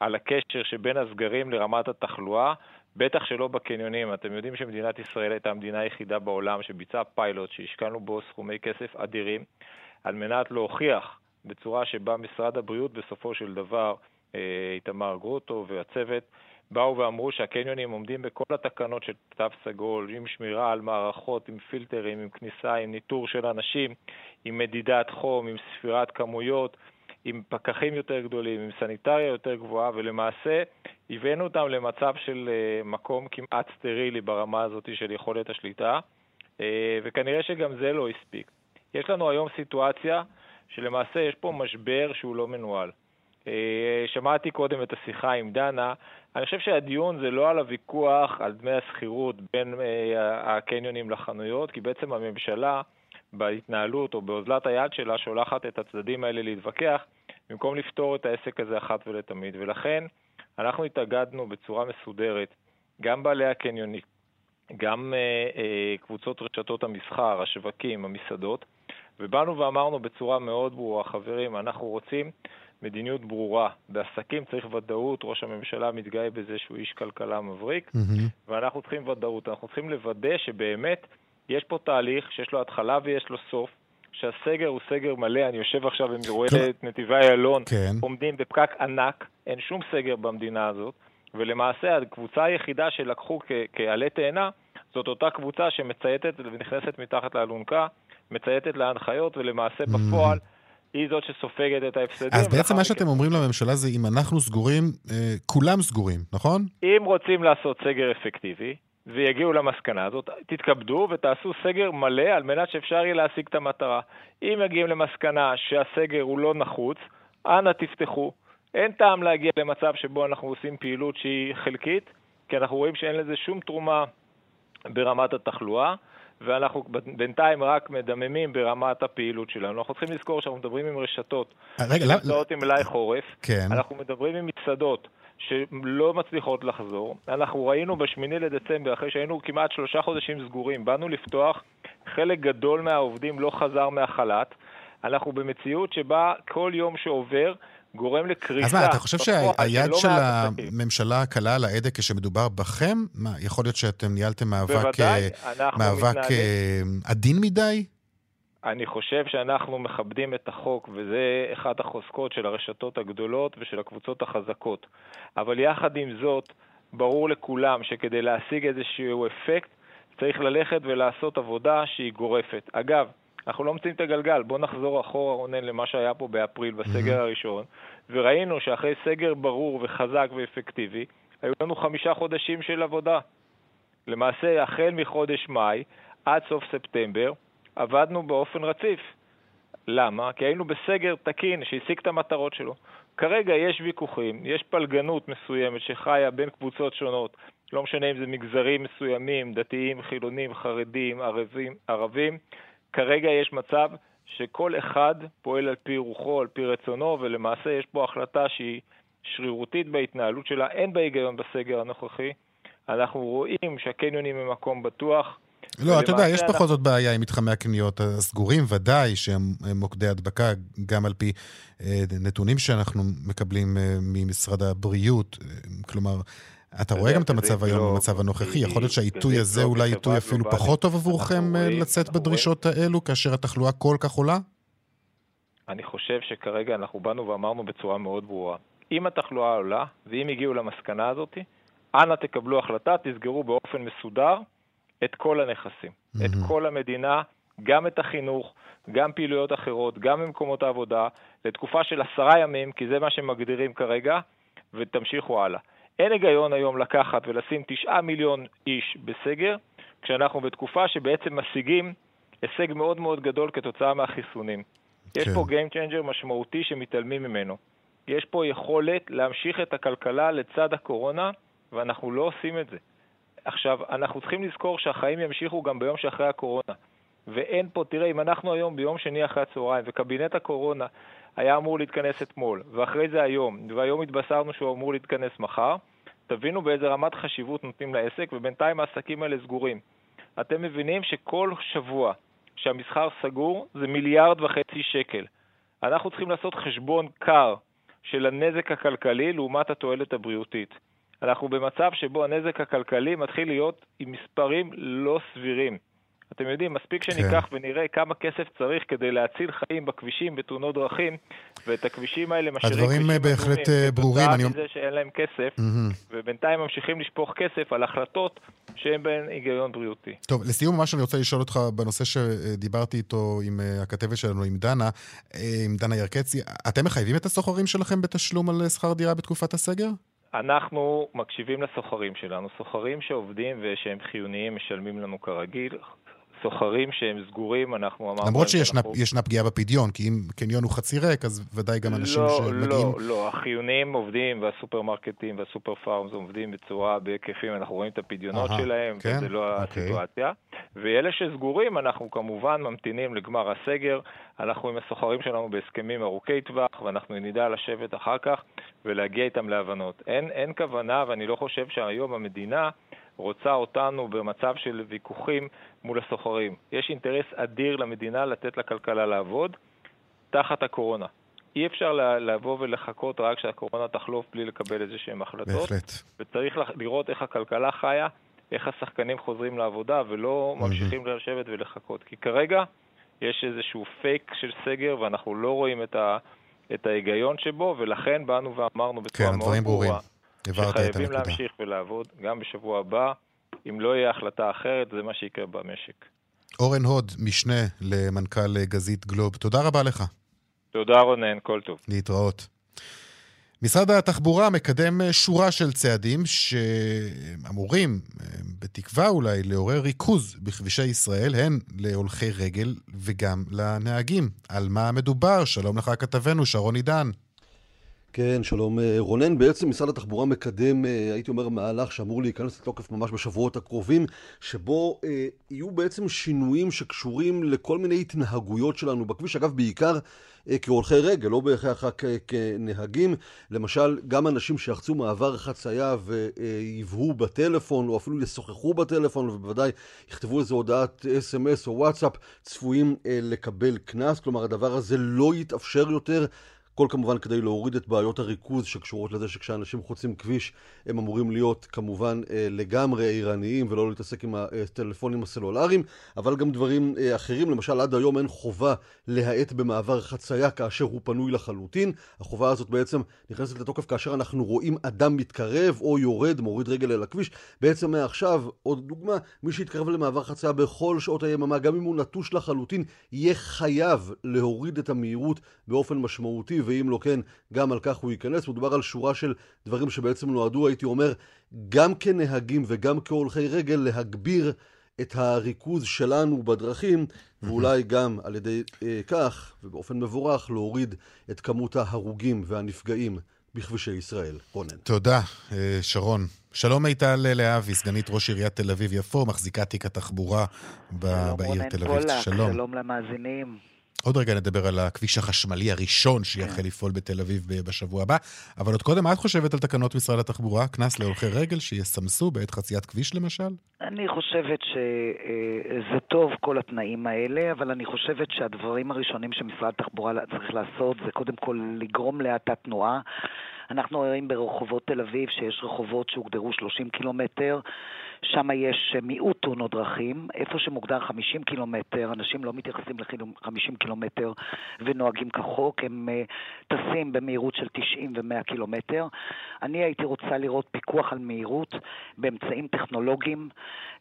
על הקשר שבין הסגרים לרמת התחלואה, בטח שלא בקניונים. אתם יודעים שמדינת ישראל הייתה המדינה היחידה בעולם שביצעה פיילוט, שהשקענו בו סכומי כסף אדירים, על מנת להוכיח בצורה שבה משרד הבריאות בסופו של דבר איתמר גרוטו והצוות, באו ואמרו שהקניונים עומדים בכל התקנות של תו סגול, עם שמירה על מערכות, עם פילטרים, עם כניסה, עם ניטור של אנשים, עם מדידת חום, עם ספירת כמויות, עם פקחים יותר גדולים, עם סניטריה יותר גבוהה, ולמעשה הבאנו אותם למצב של אה, מקום כמעט סטרילי ברמה הזאת של יכולת השליטה, אה, וכנראה שגם זה לא הספיק. יש לנו היום סיטואציה שלמעשה יש פה משבר שהוא לא מנוהל. אה, שמעתי קודם את השיחה עם דנה, אני חושב שהדיון זה לא על הוויכוח על דמי השכירות בין אה, הקניונים לחנויות, כי בעצם הממשלה בהתנהלות או באוזלת היד שלה שולחת את הצדדים האלה להתווכח, במקום לפתור את העסק הזה אחת ולתמיד. ולכן אנחנו התאגדנו בצורה מסודרת, גם בעלי הקניונים, גם אה, קבוצות רשתות המסחר, השווקים, המסעדות, ובאנו ואמרנו בצורה מאוד ברורה, חברים, אנחנו רוצים מדיניות ברורה. בעסקים צריך ודאות, ראש הממשלה מתגאה בזה שהוא איש כלכלה מבריק, mm-hmm. ואנחנו צריכים ודאות. אנחנו צריכים לוודא שבאמת יש פה תהליך שיש לו התחלה ויש לו סוף, שהסגר הוא סגר מלא. אני יושב עכשיו ורואה כן. את נתיבי איילון, כן. עומדים בפקק ענק, אין שום סגר במדינה הזאת, ולמעשה הקבוצה היחידה שלקחו כעלה תאנה זאת אותה קבוצה שמצייתת ונכנסת מתחת לאלונקה, מצייתת להנחיות, ולמעשה בפועל... Mm-hmm. היא זאת שסופגת את ההפסדים. אז בעצם מה שאתם אומרים לממשלה זה אם אנחנו סגורים, אה, כולם סגורים, נכון? אם רוצים לעשות סגר אפקטיבי, ויגיעו למסקנה הזאת, תתכבדו ותעשו סגר מלא על מנת שאפשר יהיה להשיג את המטרה. אם מגיעים למסקנה שהסגר הוא לא נחוץ, אנא תפתחו. אין טעם להגיע למצב שבו אנחנו עושים פעילות שהיא חלקית, כי אנחנו רואים שאין לזה שום תרומה ברמת התחלואה. ואנחנו בינתיים רק מדממים ברמת הפעילות שלנו. אנחנו צריכים לזכור שאנחנו מדברים עם רשתות, רגע, למה... נמצאות עם מלאי חורף, כן. אנחנו מדברים עם מסעדות, שלא מצליחות לחזור. אנחנו ראינו בשמיני לדצמבר, אחרי שהיינו כמעט שלושה חודשים סגורים, באנו לפתוח, חלק גדול מהעובדים לא חזר מהחל"ת. אנחנו במציאות שבה כל יום שעובר גורם לקריסה. אז מה, אתה חושב שהיד של הממשלה קלה על ההדק כשמדובר בכם? מה, יכול להיות שאתם ניהלתם מאבק, בוודאי, מאבק עדין מדי? אני חושב שאנחנו מכבדים את החוק, וזה אחת החוזקות של הרשתות הגדולות ושל הקבוצות החזקות. אבל יחד עם זאת, ברור לכולם שכדי להשיג איזשהו אפקט, צריך ללכת ולעשות עבודה שהיא גורפת. אגב, אנחנו לא מוצאים את הגלגל. בואו נחזור אחורה, רונן, למה שהיה פה באפריל, בסגר הראשון, וראינו שאחרי סגר ברור וחזק ואפקטיבי, היו לנו חמישה חודשים של עבודה. למעשה, החל מחודש מאי עד סוף ספטמבר, עבדנו באופן רציף. למה? כי היינו בסגר תקין שהשיג את המטרות שלו. כרגע יש ויכוחים, יש פלגנות מסוימת שחיה בין קבוצות שונות, לא משנה אם זה מגזרים מסוימים, דתיים, חילונים, חרדים, ערבים, ערבים. כרגע יש מצב שכל אחד פועל על פי רוחו, על פי רצונו, ולמעשה יש פה החלטה שהיא שרירותית בהתנהלות שלה, אין בה היגיון בסגר הנוכחי. אנחנו רואים שהקניונים הם מקום בטוח, לא, אתה יודע, יש בכל זאת בעיה עם מתחמי הקניות הסגורים, ודאי שהם מוקדי הדבקה, גם על פי אה, נתונים שאנחנו מקבלים אה, ממשרד הבריאות. אה, כלומר, אתה רואה גם את המצב היום לא במצב הנוכחי, יכול להיות שהעיתוי הזה אולי עיתוי אפילו פחות טוב עבורכם לצאת בדרישות האלו, כאשר התחלואה כל כך עולה? אני חושב שכרגע אנחנו באנו ואמרנו בצורה מאוד ברורה, אם התחלואה עולה, ואם הגיעו למסקנה הזאת, אנא תקבלו החלטה, תסגרו באופן מסודר את כל הנכסים, mm-hmm. את כל המדינה, גם את החינוך, גם פעילויות אחרות, גם במקומות העבודה, לתקופה של עשרה ימים, כי זה מה שמגדירים כרגע, ותמשיכו הלאה. אין היגיון היום לקחת ולשים תשעה מיליון איש בסגר, כשאנחנו בתקופה שבעצם משיגים הישג מאוד מאוד גדול כתוצאה מהחיסונים. כן. יש פה Game Changer משמעותי שמתעלמים ממנו. יש פה יכולת להמשיך את הכלכלה לצד הקורונה, ואנחנו לא עושים את זה. עכשיו, אנחנו צריכים לזכור שהחיים ימשיכו גם ביום שאחרי הקורונה. ואין פה, תראה, אם אנחנו היום ביום שני אחרי הצהריים, וקבינט הקורונה היה אמור להתכנס אתמול, ואחרי זה היום, והיום התבשרנו שהוא אמור להתכנס מחר, תבינו באיזה רמת חשיבות נותנים לעסק, ובינתיים העסקים האלה סגורים. אתם מבינים שכל שבוע שהמסחר סגור זה מיליארד וחצי שקל. אנחנו צריכים לעשות חשבון קר של הנזק הכלכלי לעומת התועלת הבריאותית. אנחנו במצב שבו הנזק הכלכלי מתחיל להיות עם מספרים לא סבירים. אתם יודעים, מספיק כן. שניקח כן. ונראה כמה כסף צריך כדי להציל חיים בכבישים, בתאונות דרכים, ואת הכבישים האלה משאירים הדברים אה, בהחלט אה, ברורים. אני... מזה שאין להם כסף, mm-hmm. ובינתיים ממשיכים לשפוך כסף על החלטות שאין בהן היגיון בריאותי. טוב, לסיום מה שאני רוצה לשאול אותך בנושא שדיברתי איתו עם אה, הכתבת שלנו, עם דנה, עם דנה ירקצי, אתם מחייבים את הסוחרים שלכם בתשלום על שכר דירה בתקופת הסגר? אנחנו מקשיבים לסוחרים שלנו. סוחרים שעובדים ושהם חיוניים משלמים לנו כרגיל. סוחרים שהם סגורים, אנחנו אמרנו... למרות שישנה אנחנו... פגיעה בפדיון, כי אם קניון הוא חצי ריק, אז ודאי גם אנשים לא, שמגיעים... לא, לא, החיוניים עובדים, והסופרמרקטים והסופר פארמס עובדים בצורה, בהיקפים, אנחנו רואים את הפדיונות Aha, שלהם, כן? וזה לא אוקיי. הסיטואציה. ואלה שסגורים, אנחנו כמובן ממתינים לגמר הסגר. אנחנו עם הסוחרים שלנו בהסכמים ארוכי טווח, ואנחנו נדע לשבת אחר כך ולהגיע איתם להבנות. אין, אין כוונה, ואני לא חושב שהיום המדינה... רוצה אותנו במצב של ויכוחים מול הסוחרים. יש אינטרס אדיר למדינה לתת לכלכלה לעבוד תחת הקורונה. אי אפשר לבוא ולחכות רק שהקורונה תחלוף בלי לקבל איזה שהן החלטות. בהחלט. וצריך לראות איך הכלכלה חיה, איך השחקנים חוזרים לעבודה ולא ממשיכים לשבת ולחכות. כי כרגע יש איזשהו פייק של סגר ואנחנו לא רואים את, ה, את ההיגיון שבו, ולכן באנו ואמרנו בצורה כן, מאוד ברורה. שחייבים להמשיך ולעבוד גם בשבוע הבא. אם לא יהיה החלטה אחרת, זה מה שיקרה במשק. אורן הוד, משנה למנכ"ל גזית גלוב, תודה רבה לך. תודה רונן, כל טוב. להתראות. משרד התחבורה מקדם שורה של צעדים שאמורים, בתקווה אולי, לעורר ריכוז בכבישי ישראל, הן להולכי רגל וגם לנהגים. על מה מדובר? שלום לך כתבנו, שרון עידן. כן, שלום. אה, רונן, בעצם משרד התחבורה מקדם, אה, הייתי אומר, מהלך שאמור להיכנס לתוקף ממש בשבועות הקרובים, שבו אה, יהיו בעצם שינויים שקשורים לכל מיני התנהגויות שלנו בכביש, אגב, בעיקר אה, כהולכי רגל, לא בהכרח רק אה, כנהגים. למשל, גם אנשים שיחצו מעבר חצייה ויבהו בטלפון, או אפילו ישוחחו בטלפון, ובוודאי יכתבו איזו הודעת אס.אם.אס או וואטסאפ, צפויים אה, לקבל קנס. כלומר, הדבר הזה לא יתאפשר יותר. הכל כמובן כדי להוריד את בעיות הריכוז שקשורות לזה שכשאנשים חוצים כביש הם אמורים להיות כמובן אה, לגמרי ערניים ולא להתעסק עם הטלפונים הסלולריים, אבל גם דברים אה, אחרים, למשל עד היום אין חובה להאט במעבר חצייה כאשר הוא פנוי לחלוטין. החובה הזאת בעצם נכנסת לתוקף כאשר אנחנו רואים אדם מתקרב או יורד, מוריד רגל אל הכביש. בעצם מעכשיו, עוד דוגמה, מי שיתקרב למעבר חצייה בכל שעות היממה, גם אם הוא נטוש לחלוטין, יהיה חייב להוריד את המהירות באופן משמעותי. ואם לא כן, גם על כך הוא ייכנס. מדובר על שורה של דברים שבעצם נועדו, הייתי אומר, גם כנהגים וגם כהולכי רגל, להגביר את הריכוז שלנו בדרכים, ואולי גם על ידי אה, כך, ובאופן מבורך, להוריד את כמות ההרוגים והנפגעים בכבישי ישראל. רונן. תודה, אה, שרון. שלום מיטל להבי, סגנית ראש עיריית תל אביב-יפו, מחזיקה תיק התחבורה בעיר תל אביב. שלום. שלום למאזינים. עוד רגע נדבר על הכביש החשמלי הראשון שיחל כן. לפעול בתל אביב בשבוע הבא. אבל עוד קודם, מה את חושבת על תקנות משרד התחבורה? קנס להולכי רגל שיסמסו בעת חציית כביש למשל? אני חושבת שזה אה, טוב, כל התנאים האלה, אבל אני חושבת שהדברים הראשונים שמשרד התחבורה צריך לעשות זה קודם כל לגרום להאטת תנועה. אנחנו רואים ברחובות תל אביב שיש רחובות שהוגדרו 30 קילומטר. שם יש מיעוט תאונות דרכים. איפה שמוגדר 50 קילומטר, אנשים לא מתייחסים ל-50 קילומטר ונוהגים כחוק, הם uh, טסים במהירות של 90 ו-100 קילומטר. אני הייתי רוצה לראות פיקוח על מהירות באמצעים טכנולוגיים,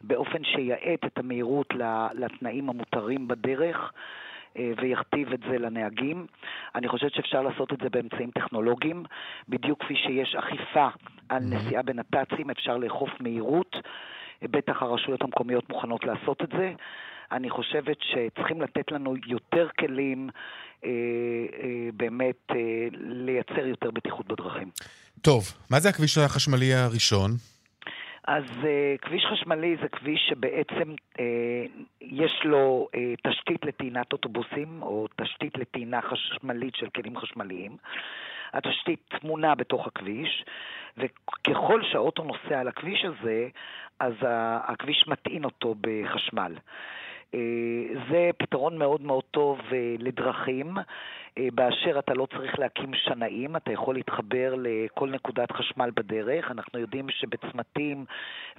באופן שיאט את המהירות לתנאים המותרים בדרך. אה, ויכתיב את זה לנהגים. אני חושבת שאפשר לעשות את זה באמצעים טכנולוגיים. בדיוק כפי שיש אכיפה על נסיעה בנת"צים, אפשר לאכוף מהירות. בטח הרשויות המקומיות מוכנות לעשות את זה. אני חושבת שצריכים לתת לנו יותר כלים אה, אה, באמת אה, לייצר יותר בטיחות בדרכים. טוב, מה זה הכביש החשמלי הראשון? אז uh, כביש חשמלי זה כביש שבעצם uh, יש לו uh, תשתית לטעינת אוטובוסים, או תשתית לטעינה חשמלית של כלים חשמליים. התשתית טמונה בתוך הכביש, וככל שהאוטו נוסע על הכביש הזה, אז הכביש מטעין אותו בחשמל. זה פתרון מאוד מאוד טוב לדרכים. אה, באשר אתה לא צריך להקים שנאים, אתה יכול להתחבר לכל נקודת חשמל בדרך. אנחנו יודעים שבצמתים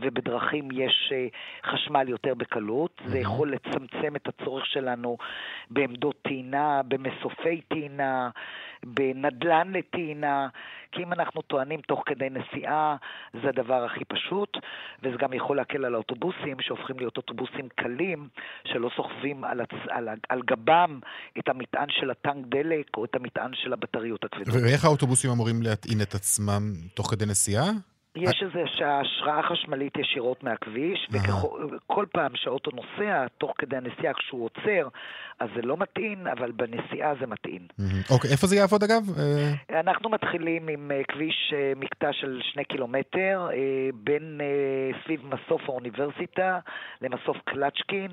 ובדרכים יש אה, חשמל יותר בקלות. זה יכול לצמצם את הצורך שלנו בעמדות טעינה, במסופי טעינה, בנדלן לטעינה. כי אם אנחנו טוענים תוך כדי נסיעה, זה הדבר הכי פשוט, וזה גם יכול להקל על האוטובוסים, שהופכים להיות אוטובוסים קלים, שלא סוחבים על, הצ... על, על גבם את המטען של הטנק דלק או את המטען של הבטריות הכבדות. ואיך האוטובוסים אמורים להטעין את עצמם תוך כדי נסיעה? יש איזו השראה חשמלית ישירות מהכביש, וכל פעם שהאוטו נוסע, תוך כדי הנסיעה כשהוא עוצר, אז זה לא מתאים, אבל בנסיעה זה מתאים. אוקיי, איפה זה יעבוד אגב? אה, אנחנו מתחילים עם אה, כביש אה, מקטע של שני קילומטר, בין סביב מסוף האוניברסיטה למסוף קלצ'קין.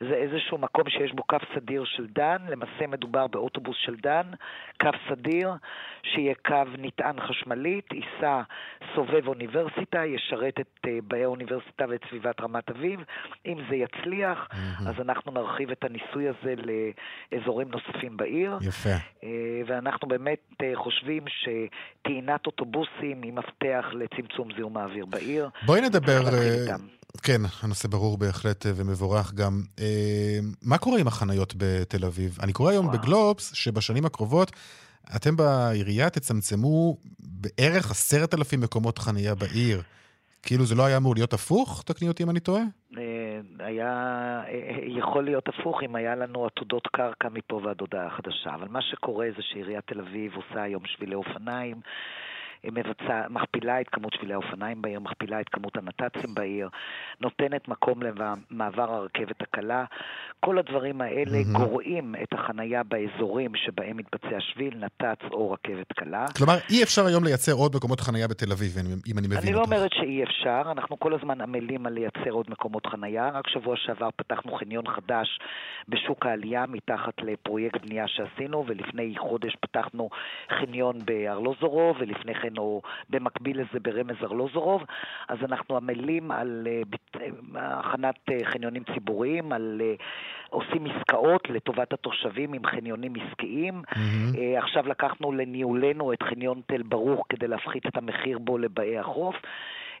זה איזשהו מקום שיש בו קו סדיר של דן, למעשה מדובר באוטובוס של דן, קו סדיר, שיהיה קו נטען חשמלית, ייסע סובב אוניברסיטה, ישרת את באי האוניברסיטה ואת סביבת רמת אביב. אם זה יצליח, אז אנחנו נרחיב את הניסוי הזה לאזורים נוספים בעיר. יפה. אה, ואנחנו באמת אה, חושבים שטעינת אוטובוסים היא מפתח לצמצום זיהום האוויר בעיר. בואי נדבר... אה, כן, הנושא ברור בהחלט ומבורך גם. מה קורה עם החניות בתל אביב? אני קורא היום וואו. בגלובס שבשנים הקרובות אתם בעירייה תצמצמו בערך עשרת אלפים מקומות חנייה בעיר. כאילו זה לא היה אמור להיות הפוך? תקני אותי אם אני טועה. אה, היה אה, יכול להיות הפוך אם היה לנו עתודות קרקע מפה ועד הודעה חדשה. אבל מה שקורה זה שעיריית תל אביב עושה היום שבילי אופניים. מבצע, מכפילה את כמות שבילי האופניים בעיר, מכפילה את כמות הנת"צים בעיר, נותנת מקום למעבר הרכבת הקלה. כל הדברים האלה mm-hmm. גורעים את החנייה באזורים שבהם מתבצע שביל, נת"צ או רכבת קלה. כלומר, אי אפשר היום לייצר עוד מקומות חנייה בתל אביב, אם אני מבין אותך. אני לא אומרת שאי אפשר, אנחנו כל הזמן עמלים על לייצר עוד מקומות חנייה. רק שבוע שעבר פתחנו חניון חדש בשוק העלייה, מתחת לפרויקט בנייה שעשינו, ולפני חודש פתחנו חניון בארלוזורוב, ולפני כן, או במקביל לזה ברמז ארלוזורוב. אז אנחנו עמלים על uh, הכנת uh, חניונים ציבוריים, על... עושים עסקאות לטובת התושבים עם חניונים עסקיים. Mm-hmm. עכשיו לקחנו לניהולנו את חניון תל ברוך כדי להפחית את המחיר בו לבאי החוף.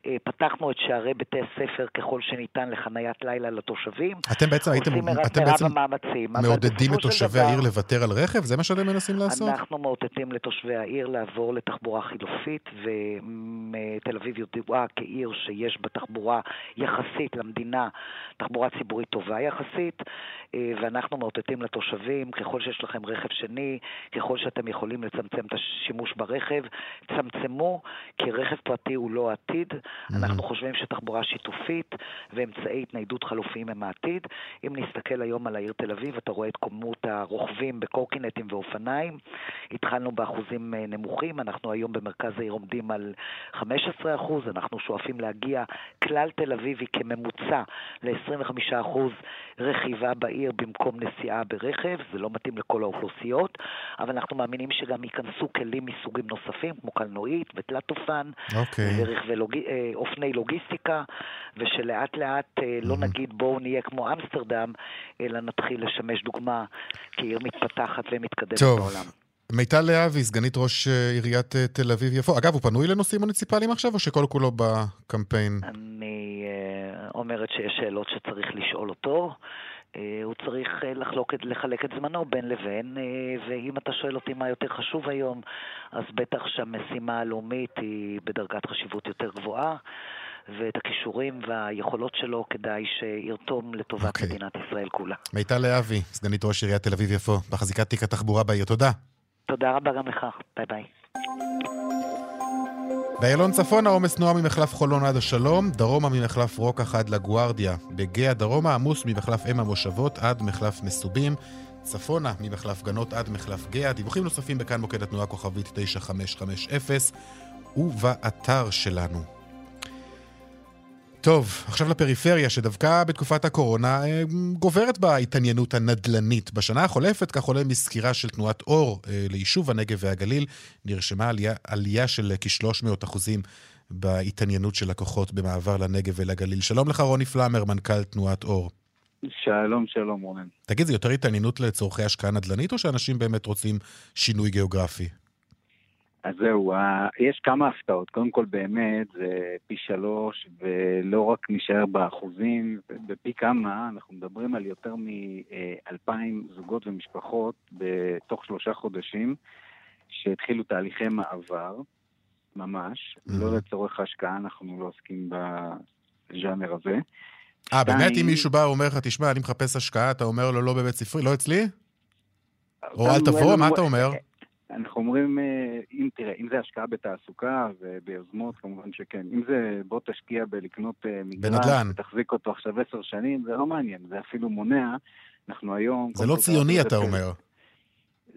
אה, פתחנו את שערי בתי הספר ככל שניתן לחניית לילה לתושבים. אתם בעצם הייתם, אתם בעצם המאמצים, מעודדים את תושבי דבר, העיר לוותר על רכב? זה מה שאתם מנסים לעשות? אנחנו מאותתים לתושבי העיר לעבור לתחבורה חילופית, ותל אביב ידועה כעיר שיש בה תחבורה יחסית למדינה, תחבורה ציבורית טובה יחסית, אה, ואנחנו מאותתים לתושבים, ככל שיש לכם רכב שני, ככל שאתם יכולים לצמצם את השימוש ברכב, צמצמו, כי רכב פרטי הוא לא העתיד. Mm-hmm. אנחנו חושבים שתחבורה שיתופית ואמצעי התניידות חלופיים הם העתיד. אם נסתכל היום על העיר תל אביב, אתה רואה את כמות הרוכבים בקורקינטים ואופניים. התחלנו באחוזים אה, נמוכים, אנחנו היום במרכז העיר עומדים על 15%, אנחנו שואפים להגיע כלל תל אביבי כממוצע ל-25% רכיבה בעיר במקום נסיעה ברכב, זה לא מתאים לכל האוכלוסיות, אבל אנחנו מאמינים שגם ייכנסו כלים מסוגים נוספים, כמו קלנועית ותלת-אופן, okay. אוקיי. ואופני אה, לוגיסטיקה, ושלאט לאט אה, לא נגיד בואו נהיה כמו אמסטרדם, אלא נתחיל לשמש דוגמה כעיר מתפתחת ומתקדמת טוב. בעולם. מיטל להבי, סגנית ראש אה, עיריית תל אביב-יפו. אגב, הוא פנוי לנושאים מוניציפליים עכשיו, או שכל כולו בקמפיין? אני אומרת שיש שאלות שצריך לשאול אותו. Uh, הוא צריך uh, לחלוק, לחלק את זמנו בין לבין, uh, ואם אתה שואל אותי מה יותר חשוב היום, אז בטח שהמשימה הלאומית היא בדרגת חשיבות יותר גבוהה. ואת הכישורים והיכולות שלו כדאי שירתום לטובת okay. אוקיי. מדינת ישראל כולה. מיטל להבי, סגנית ראש עיריית תל אביב-יפו, מחזיקת תיק התחבורה בעיר, תודה. תודה רבה גם לך, ביי ביי. באיילון צפון העומס נוע ממחלף חולון עד השלום, דרומה ממחלף רוקח עד לגוארדיה. בגאה דרומה עמוס ממחלף אם המושבות עד מחלף מסובים. צפונה ממחלף גנות עד מחלף גאה. דיווחים נוספים בכאן מוקד התנועה כוכבית 9550 ובאתר שלנו. טוב, עכשיו לפריפריה, שדווקא בתקופת הקורונה אה, גוברת בה ההתעניינות הנדל"נית. בשנה החולפת, כך עולה מסקירה של תנועת אור אה, ליישוב הנגב והגליל, נרשמה עלייה, עלייה של כ-300 אחוזים בהתעניינות של לקוחות במעבר לנגב ולגליל. שלום לך, רוני פלאמר, מנכ"ל תנועת אור. שלום, שלום, רונן. תגיד, זה יותר התעניינות לצורכי השקעה נדל"נית, או שאנשים באמת רוצים שינוי גיאוגרפי? אז זהו, יש כמה הפתעות. קודם כל, באמת, זה פי שלוש, ולא רק נשאר באחוזים, בפי כמה, אנחנו מדברים על יותר מאלפיים זוגות ומשפחות בתוך שלושה חודשים, שהתחילו תהליכי מעבר, ממש, mm-hmm. לא לצורך השקעה, אנחנו לא עוסקים בז'אנר הזה. אה, באמת אם מישהו בא ואומר לך, תשמע, אני מחפש השקעה, אתה אומר לו לא בבית ספרי, לא אצלי? או אל תבוא, מה אתה אומר? אנחנו אומרים, אה, אם תראה, אם זה השקעה בתעסוקה וביוזמות, כמובן שכן. אם זה בוא תשקיע בלקנות אה, מגרש, ותחזיק אותו עכשיו עשר שנים, זה לא מעניין, זה אפילו מונע. אנחנו היום... זה לא ציוני, אתה אומר.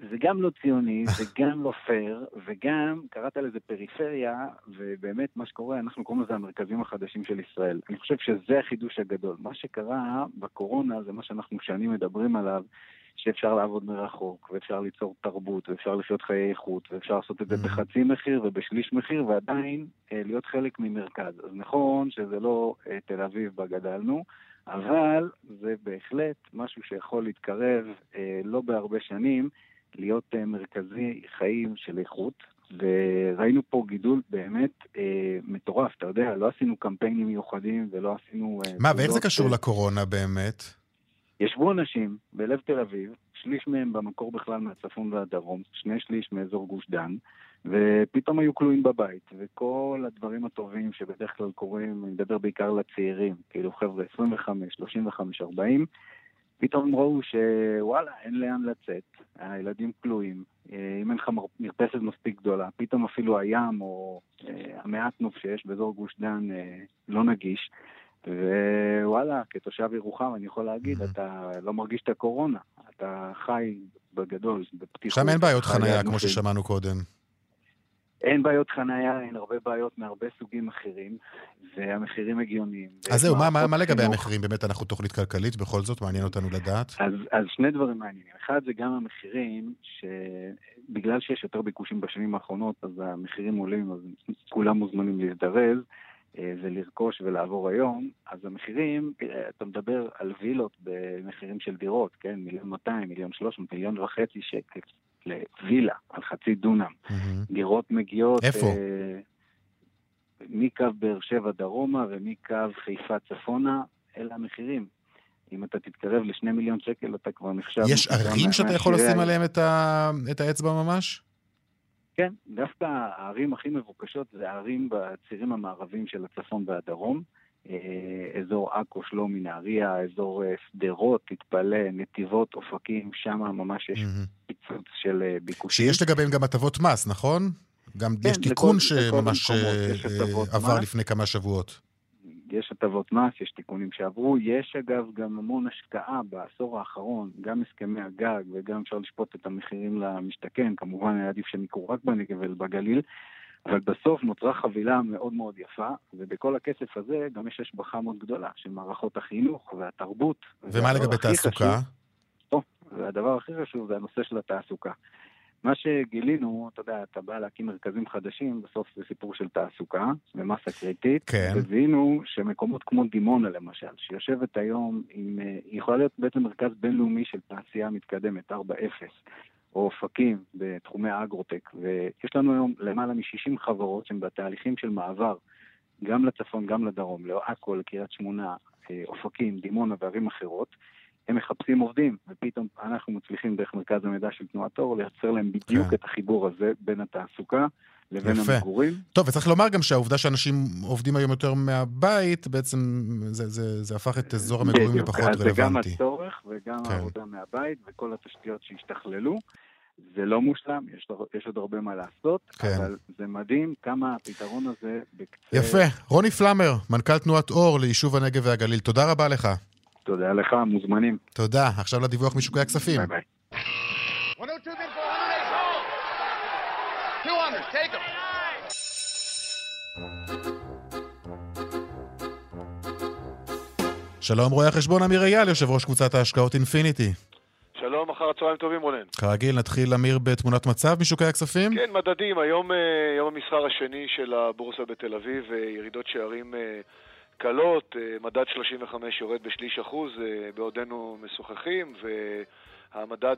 זה גם לא ציוני, זה גם לא פייר, וגם קראת לזה פריפריה, ובאמת מה שקורה, אנחנו קוראים לזה המרכזים החדשים של ישראל. אני חושב שזה החידוש הגדול. מה שקרה בקורונה זה מה שאנחנו שנים מדברים עליו, שאפשר לעבוד מרחוק, ואפשר ליצור תרבות, ואפשר לחיות חיי איכות, ואפשר לעשות את זה mm-hmm. בחצי מחיר ובשליש מחיר, ועדיין אה, להיות חלק ממרכז. אז נכון שזה לא אה, תל אביב בה גדלנו, אבל זה בהחלט משהו שיכול להתקרב אה, לא בהרבה שנים, להיות מרכזי חיים של איכות. וראינו פה גידול באמת אה, מטורף, אתה יודע, לא עשינו קמפיינים מיוחדים ולא עשינו... אה, מה, ואיך זה קשור אה... לקורונה באמת? ישבו אנשים בלב תל אביב, שליש מהם במקור בכלל מהצפון והדרום, שני שליש מאזור גוש דן, ופתאום היו כלואים בבית, וכל הדברים הטובים שבדרך כלל קורים, אני מדבר בעיקר לצעירים, כאילו חבר'ה 25, 35, 40, פתאום ראו שוואלה, אין לאן לצאת, הילדים כלואים, אה, אם אין לך מרפסת מספיק גדולה, פתאום אפילו הים או אה, המעט נוף שיש באזור גוש דן אה, לא נגיש. ווואלה, כתושב ירוחם אני יכול להגיד, אתה לא מרגיש את הקורונה, אתה חי בגדול, בפתיחות. שם אין בעיות חנייה, כמו ששמענו קודם. אין בעיות חנייה, אין הרבה בעיות מהרבה סוגים אחרים, והמחירים הגיוניים. אז זהו, מה, מה, מה לגבי המחירים? באמת, אנחנו תוכנית כלכלית, בכל זאת, מעניין אותנו לדעת. אז, אז שני דברים מעניינים. אחד זה גם המחירים, שבגלל שיש יותר ביקושים בשנים האחרונות, אז המחירים עולים, אז כולם מוזמנים להזדרז. אה, ולרכוש ולעבור היום, אז המחירים, אה, אתה מדבר על וילות במחירים של דירות, כן? מיליון 200, מיליון 300, מיליון וחצי שקל לווילה על חצי דונם. Mm-hmm. דירות מגיעות... איפה? אה, מקו באר שבע דרומה ומקו חיפה צפונה, אלה המחירים. אם אתה תתקרב לשני מיליון שקל, אתה כבר נחשב... יש ערים שאתה יכול לשים עליהם את, ה... את האצבע ממש? כן, דווקא הערים הכי מבוקשות זה הערים בצירים המערביים של הצפון והדרום. אה, אזור עכו, שלומי, נהריה, אזור אה, שדרות, תתפלא, נתיבות, אופקים, שם ממש יש פיצוץ של אה, ביקושים. שיש לגביהם גם הטבות מס, נכון? גם כן, יש תיקון לכל, שממש לכל עבר מס. לפני כמה שבועות. יש הטבות מס, יש תיקונים שעברו, יש אגב גם המון השקעה בעשור האחרון, גם הסכמי הגג וגם אפשר לשפוט את המחירים למשתכן, כמובן היה עדיף שהם יקרו רק בנגב ובגליל, אבל בסוף נוצרה חבילה מאוד מאוד יפה, ובכל הכסף הזה גם יש השבחה מאוד גדולה של מערכות החינוך והתרבות. ומה לגבי תעסוקה? טוב, והדבר הכי חשוב זה הנושא של התעסוקה. מה שגילינו, אתה יודע, אתה בא להקים מרכזים חדשים, בסוף זה סיפור של תעסוקה ומסה קריטית. כן. וזיהינו שמקומות כמו דימונה למשל, שיושבת היום עם, אה, היא יכולה להיות בעצם מרכז בינלאומי של תעשייה מתקדמת, 4-0, או אופקים בתחומי האגרוטק, ויש לנו היום למעלה מ-60 חברות שהן בתהליכים של מעבר, גם לצפון, גם לדרום, לעכו, לקריית שמונה, אה, אופקים, דימונה וערים אחרות. הם מחפשים עובדים, ופתאום אנחנו מצליחים דרך מרכז המידע של תנועת אור לייצר להם בדיוק כן. את החיבור הזה בין התעסוקה לבין יפה. המגורים. טוב, וצריך לומר גם שהעובדה שאנשים עובדים היום יותר מהבית, בעצם זה, זה, זה הפך את אזור המגורים בדיוק, לפחות רלוונטי. זה גם הצורך וגם כן. העבודה מהבית וכל התשתיות שהשתכללו. זה לא מושלם, יש, יש עוד הרבה מה לעשות, כן. אבל זה מדהים כמה הפתרון הזה בקצה... יפה. רוני פלאמר, מנכ"ל תנועת אור ליישוב הנגב והגליל, תודה רבה לך. תודה לך, מוזמנים. תודה. עכשיו לדיווח משוקי הכספים. ביי ביי. שלום רואה החשבון אמיר אייל, יושב ראש קבוצת ההשקעות אינפיניטי. שלום, אחר הצהריים טובים רונן. כרגיל, נתחיל אמיר בתמונת מצב משוקי הכספים? כן, מדדים. היום אה, יום המסחר השני של הבורסה בתל אביב, אה, ירידות שערים אה, קלות, אה, מדד 35 יורד בשליש אחוז אה, בעודנו משוחחים, והמדד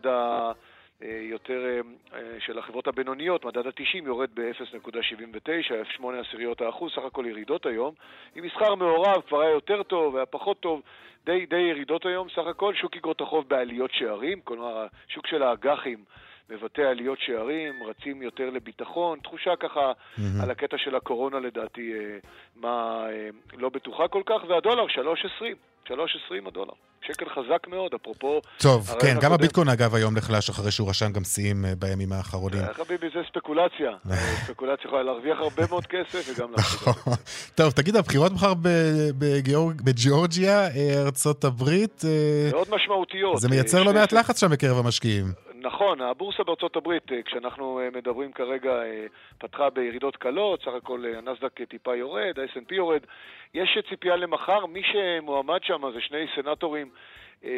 היותר אה, של החברות הבינוניות, מדד ה-90 יורד ב-0.79, 0.8 עשיריות האחוז, סך הכל ירידות היום. עם מסחר מעורב כבר היה יותר טוב, היה פחות טוב, די, די ירידות היום, סך הכל שוק אגרות החוב בעליות שערים, כלומר השוק של האג"חים מבטא עליות שערים, רצים יותר לביטחון, תחושה ככה mm-hmm. על הקטע של הקורונה לדעתי, אה, מה אה, לא בטוחה כל כך, והדולר 3.20, 3.20 הדולר. שקל חזק מאוד, אפרופו... טוב, כן, גם הביטקוין אגב היום נחלש אחרי שהוא רשם גם שיאים אה, בימים האחרונים. חביבי, זה ספקולציה. ספקולציה יכולה להרוויח הרבה מאוד כסף וגם להפסיד אותו. טוב, תגיד, הבחירות מחר בגיאורגיה, ארצות הברית... מאוד משמעותיות. זה מייצר לא מעט לחץ שם בקרב המשקיעים. נכון, הבורסה בארצות הברית, אה, כשאנחנו אה, מדברים כרגע, אה, פתחה בירידות קלות, סך הכל הנסדק טיפה יורד, ה-S&P יורד. יש ציפייה למחר, מי שמועמד שם זה שני סנטורים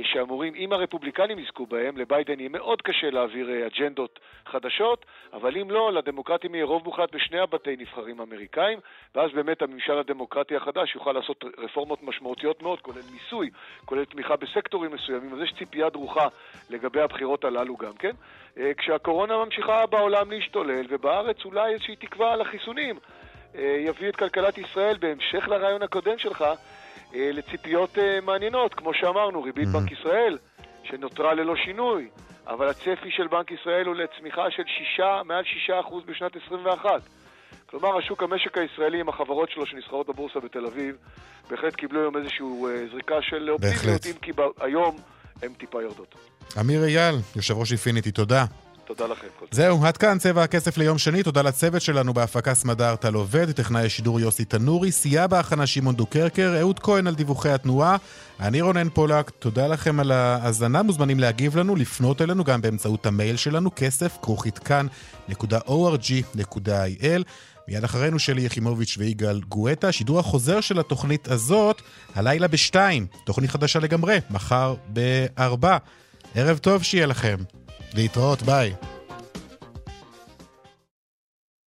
שאמורים, אם הרפובליקנים יזכו בהם, לביידן יהיה מאוד קשה להעביר אה, אג'נדות חדשות, אבל אם לא, לדמוקרטים יהיה רוב מוחלט בשני הבתי נבחרים האמריקאים, ואז באמת הממשל הדמוקרטי החדש יוכל לעשות רפורמות משמעותיות מאוד, כולל מיסוי, כולל תמיכה בסקטורים מסוימים, אז יש ציפייה דרוכה לגבי הבחירות הללו גם כן. אה, כשהקורונה ממשיכה בעולם להשתולל, ובארץ אולי איזושהי תקווה על החיסונים. יביא את כלכלת ישראל, בהמשך לרעיון הקודם שלך, אה, לציפיות אה, מעניינות, כמו שאמרנו, ריבית mm-hmm. בנק ישראל, שנותרה ללא שינוי, אבל הצפי של בנק ישראל הוא לצמיחה של שישה, מעל שישה אחוז בשנת 21. כלומר, השוק המשק הישראלי עם החברות שלו שנסחרות בבורסה בתל אביב, בהחלט קיבלו היום איזושהי אה, זריקה של אופטימיות, אם כי היום הן טיפה יורדות. אמיר אייל, יושב ראש אינפיניטי, תודה. תודה לכם. זהו, עד כאן צבע הכסף ליום שני. תודה לצוות שלנו בהפקה סמדר טל עובד, טכנאי השידור יוסי תנורי, סייע בהכנה שמעון דוקרקר, אהוד כהן על דיווחי התנועה. אני רונן פולק, תודה לכם על ההאזנה. מוזמנים להגיב לנו, לפנות אלינו גם באמצעות המייל שלנו, כסף כרוכית כאן.org.il. מיד אחרינו שלי יחימוביץ' ויגאל גואטה. שידור החוזר של התוכנית הזאת, הלילה בשתיים. תוכנית חדשה לגמרי, מחר בארבע. ערב טוב שיהיה לכם. להתראות, ביי.